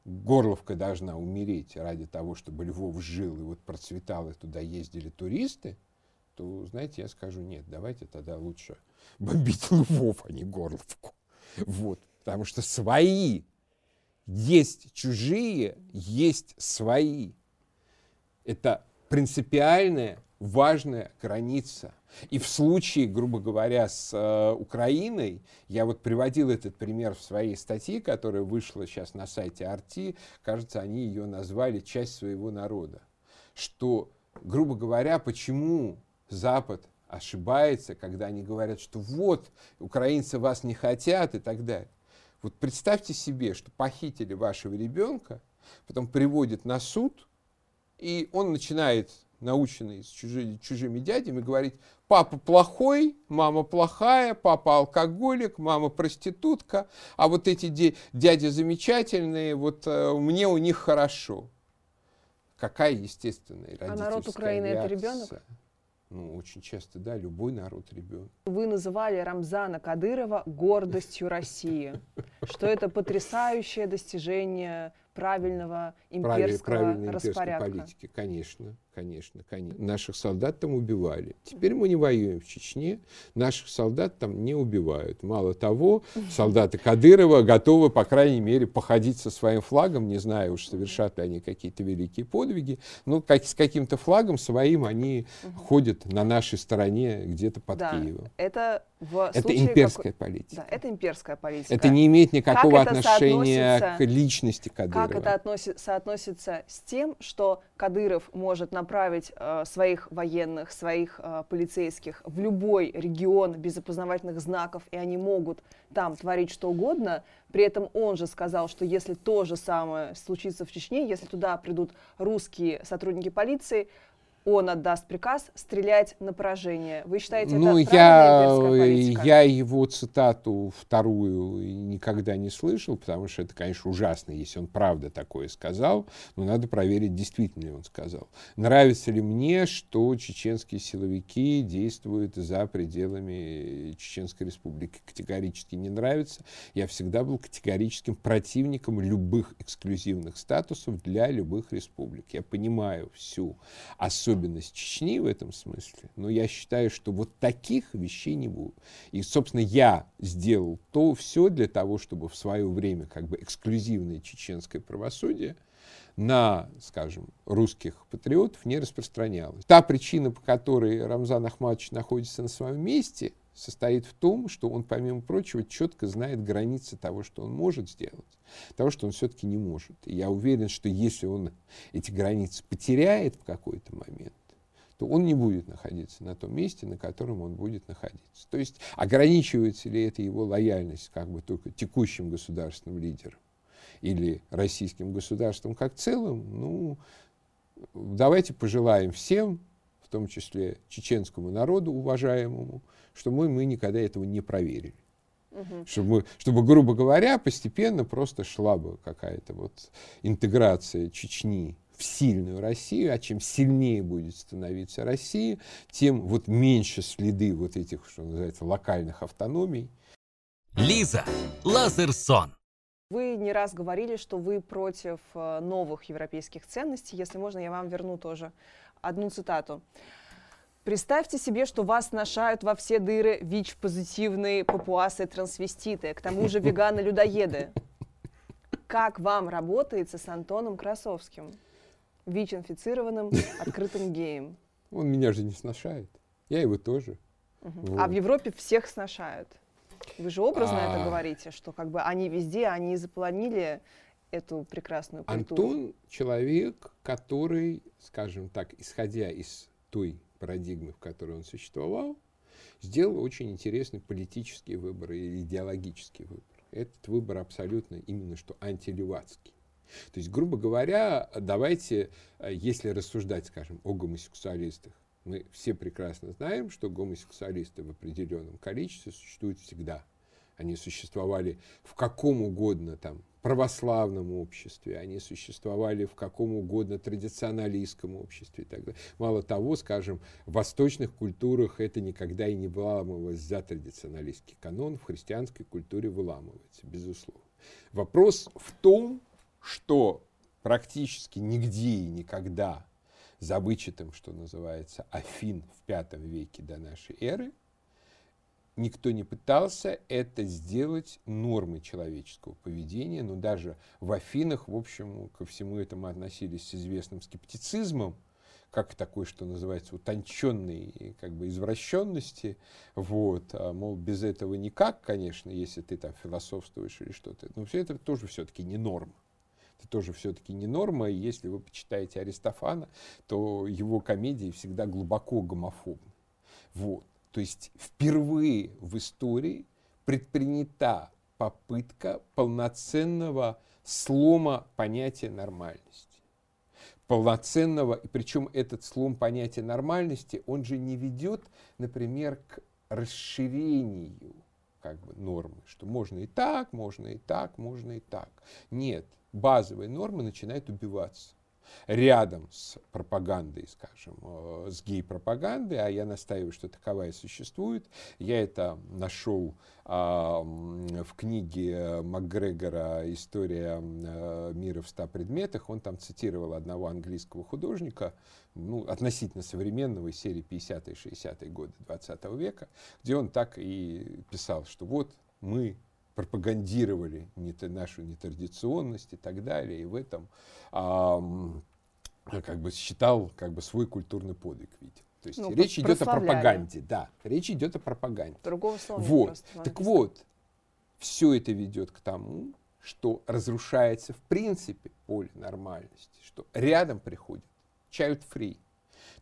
Горловка должна умереть ради того, чтобы Львов жил и вот процветал, и туда ездили туристы, то, знаете, я скажу, нет, давайте тогда лучше бомбить Львов, а не Горловку. Вот, потому что свои есть чужие, есть свои. Это принципиальная важная граница. И в случае, грубо говоря, с э, Украиной, я вот приводил этот пример в своей статье, которая вышла сейчас на сайте Арти, кажется, они ее назвали «Часть своего народа». Что, грубо говоря, почему Запад ошибается, когда они говорят, что вот, украинцы вас не хотят и так далее. Вот представьте себе, что похитили вашего ребенка, потом приводят на суд, и он начинает, наученный с чужими, чужими дядями, говорить, папа плохой, мама плохая, папа алкоголик, мама проститутка, а вот эти дяди замечательные, вот э, мне у них хорошо. Какая естественная родительская А народ Украины это реакция? ребенок? Ну, очень часто, да, любой народ ребенок. Вы называли Рамзана Кадырова гордостью России, что это потрясающее достижение правильного имперского правильной имперской распорядка. политики, конечно, конечно, конечно. Наших солдат там убивали. Теперь мы не воюем в Чечне, наших солдат там не убивают. Мало того, солдаты Кадырова готовы, по крайней мере, походить со своим флагом, не знаю уж, совершат ли они какие-то великие подвиги, но как, с каким-то флагом своим они ходят на нашей стороне где-то под Да, Киевом. это в Это имперская какой- политика. Да, это имперская политика. Это не имеет никакого отношения к личности Кадырова. Как это относи- соотносится с тем, что Кадыров может направить э, своих военных, своих э, полицейских в любой регион без опознавательных знаков, и они могут там творить что угодно. При этом он же сказал, что если то же самое случится в Чечне, если туда придут русские сотрудники полиции, он отдаст приказ стрелять на поражение. Вы считаете, Ну, это я, правильная имперская политика? я его цитату вторую никогда не слышал, потому что это, конечно, ужасно, если он правда такое сказал, но надо проверить, действительно ли он сказал. Нравится ли мне, что чеченские силовики действуют за пределами Чеченской Республики? Категорически не нравится. Я всегда был категорическим противником любых эксклюзивных статусов для любых республик. Я понимаю всю особенность особенность Чечни в этом смысле, но я считаю, что вот таких вещей не будет. И, собственно, я сделал то все для того, чтобы в свое время как бы эксклюзивное чеченское правосудие на, скажем, русских патриотов не распространялось. Та причина, по которой Рамзан Ахматович находится на своем месте – состоит в том, что он, помимо прочего, четко знает границы того, что он может сделать, того, что он все-таки не может. И я уверен, что если он эти границы потеряет в какой-то момент, то он не будет находиться на том месте, на котором он будет находиться. То есть ограничивается ли это его лояльность как бы только текущим государственным лидером или российским государством как целым, ну, давайте пожелаем всем, в том числе чеченскому народу уважаемому, что мы, мы никогда этого не проверили. Угу. Чтобы, чтобы, грубо говоря, постепенно просто шла бы какая-то вот интеграция Чечни в сильную Россию, а чем сильнее будет становиться Россия, тем вот меньше следы вот этих, что называется, локальных автономий. Лиза Лазерсон. Вы не раз говорили, что вы против э, новых европейских ценностей. Если можно, я вам верну тоже одну цитату. Представьте себе, что вас сношают во все дыры ВИЧ-позитивные папуасы-трансвеститы, к тому же веганы-людоеды. Как вам работается с Антоном Красовским, ВИЧ-инфицированным открытым геем? Он меня же не сношает. Я его тоже. Угу. Вот. А в Европе всех сношают. Вы же образно а... это говорите, что как бы они везде, они запланили эту прекрасную культуру. Антон человек, который, скажем так, исходя из той парадигмы, в которой он существовал, сделал очень интересный политический выбор и идеологический выбор. Этот выбор абсолютно именно что антилевацкий. То есть, грубо говоря, давайте, э, если рассуждать, скажем, о гомосексуалистах, мы все прекрасно знаем, что гомосексуалисты в определенном количестве существуют всегда. Они существовали в каком угодно там православном обществе, они существовали в каком угодно традиционалистском обществе и так далее. Мало того, скажем, в восточных культурах это никогда и не выламывалось за традиционалистский канон, в христианской культуре выламывается, безусловно. Вопрос в том, что практически нигде и никогда за вычетом, что называется, Афин в V веке до нашей эры – никто не пытался это сделать нормой человеческого поведения, но даже в Афинах, в общем, ко всему этому относились с известным скептицизмом, как такой, что называется, утонченной как бы извращенности, вот, а, мол, без этого никак, конечно, если ты там философствуешь или что-то, но все это тоже все-таки не норма. Это тоже все-таки не норма, и если вы почитаете Аристофана, то его комедии всегда глубоко гомофобны. Вот. То есть впервые в истории предпринята попытка полноценного слома понятия нормальности. Полноценного, и причем этот слом понятия нормальности, он же не ведет, например, к расширению как бы, нормы, что можно и так, можно и так, можно и так. Нет, базовые нормы начинают убиваться рядом с пропагандой, скажем, э, с гей-пропагандой, а я настаиваю, что таковая существует. Я это нашел а, в книге Макгрегора «История э, мира в ста предметах». Он там цитировал одного английского художника, ну, относительно современного из серии 50-е, 60-е годы 20 века, где он так и писал, что вот мы пропагандировали не, нашу нетрадиционность и так далее, и в этом а, как бы считал как бы свой культурный подвиг видел. То есть ну, речь идет о пропаганде, да, речь идет о пропаганде. Другого слова вот. Так вот, все это ведет к тому, что разрушается в принципе поле нормальности, что рядом приходит child free.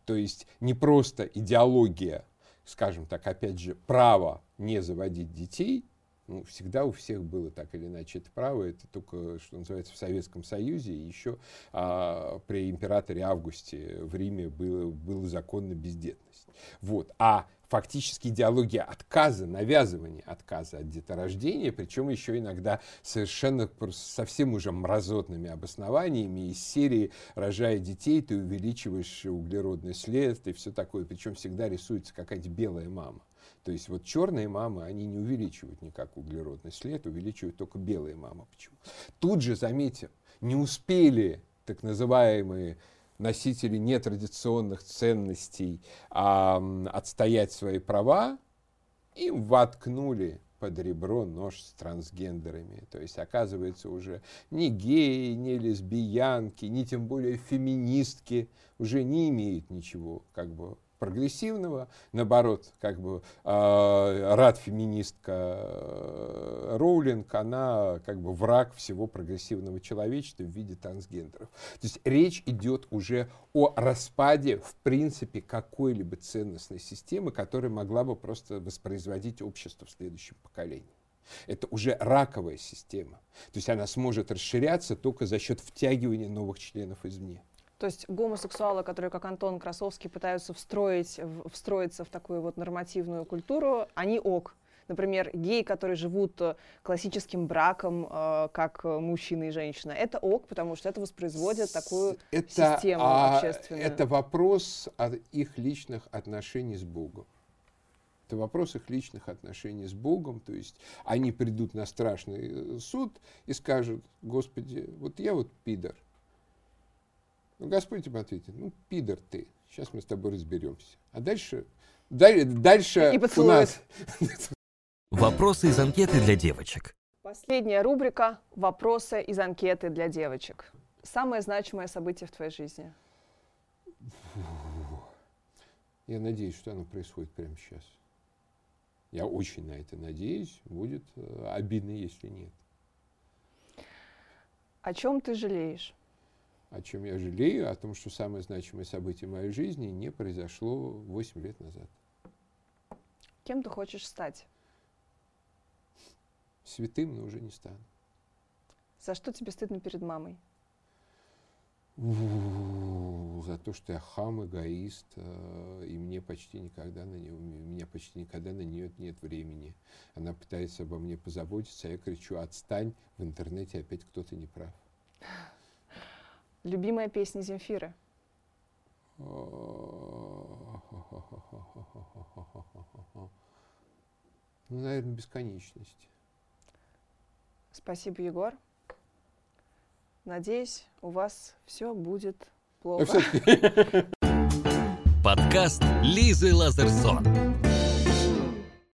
То есть не просто идеология, скажем так, опять же, право не заводить детей, ну, всегда у всех было так или иначе это право. Это только, что называется, в Советском Союзе. Еще а, при императоре Августе в Риме было, было законно бездетность. Вот. А фактически идеология отказа, навязывания отказа от деторождения, причем еще иногда совершенно совсем уже мразотными обоснованиями из серии «рожая детей, ты увеличиваешь углеродный след» и все такое. Причем всегда рисуется какая-то белая мама. То есть вот черные мамы, они не увеличивают никак углеродный след, увеличивают только белые мамы. Почему? Тут же, заметим, не успели так называемые носители нетрадиционных ценностей а, отстоять свои права, им воткнули под ребро нож с трансгендерами. То есть, оказывается, уже ни геи, ни лесбиянки, ни тем более феминистки уже не имеют ничего как бы прогрессивного. Наоборот, как бы э, рад феминистка э, Роулинг, она как бы враг всего прогрессивного человечества в виде трансгендеров. То есть речь идет уже о распаде, в принципе, какой-либо ценностной системы, которая могла бы просто воспроизводить общество в следующем поколении. Это уже раковая система. То есть она сможет расширяться только за счет втягивания новых членов извне. То есть гомосексуалы, которые, как Антон Красовский, пытаются встроить, встроиться в такую вот нормативную культуру, они ок. Например, геи, которые живут э, классическим браком, э, как мужчина и женщина, это ок, потому что это воспроизводит такую это, систему а, общественную. Это вопрос от их личных отношений с Богом. Это вопрос их личных отношений с Богом. То есть они придут на страшный э, суд и скажут, Господи, вот я вот пидор, ну, Господь им ответит, ну, пидор ты, сейчас мы с тобой разберемся. А дальше, дальше И у нас... Вопросы из анкеты для девочек. Последняя рубрика «Вопросы из анкеты для девочек». Самое значимое событие в твоей жизни? Я надеюсь, что оно происходит прямо сейчас. Я очень на это надеюсь. Будет э, обидно, если нет. О чем ты жалеешь? О чем я жалею, о том, что самое значимое событие моей жизни не произошло 8 лет назад. Кем ты хочешь стать? Святым, но уже не стану. За что тебе стыдно перед мамой? За то, что я хам, эгоист, э, и мне почти никогда на нее, у меня почти никогда на нее нет времени. Она пытается обо мне позаботиться, а я кричу, отстань, в интернете опять кто-то не прав. Любимая песня Земфиры? Ну, наверное, бесконечность. Спасибо, Егор. Надеюсь, у вас все будет плохо. Подкаст Лизы Лазерсон.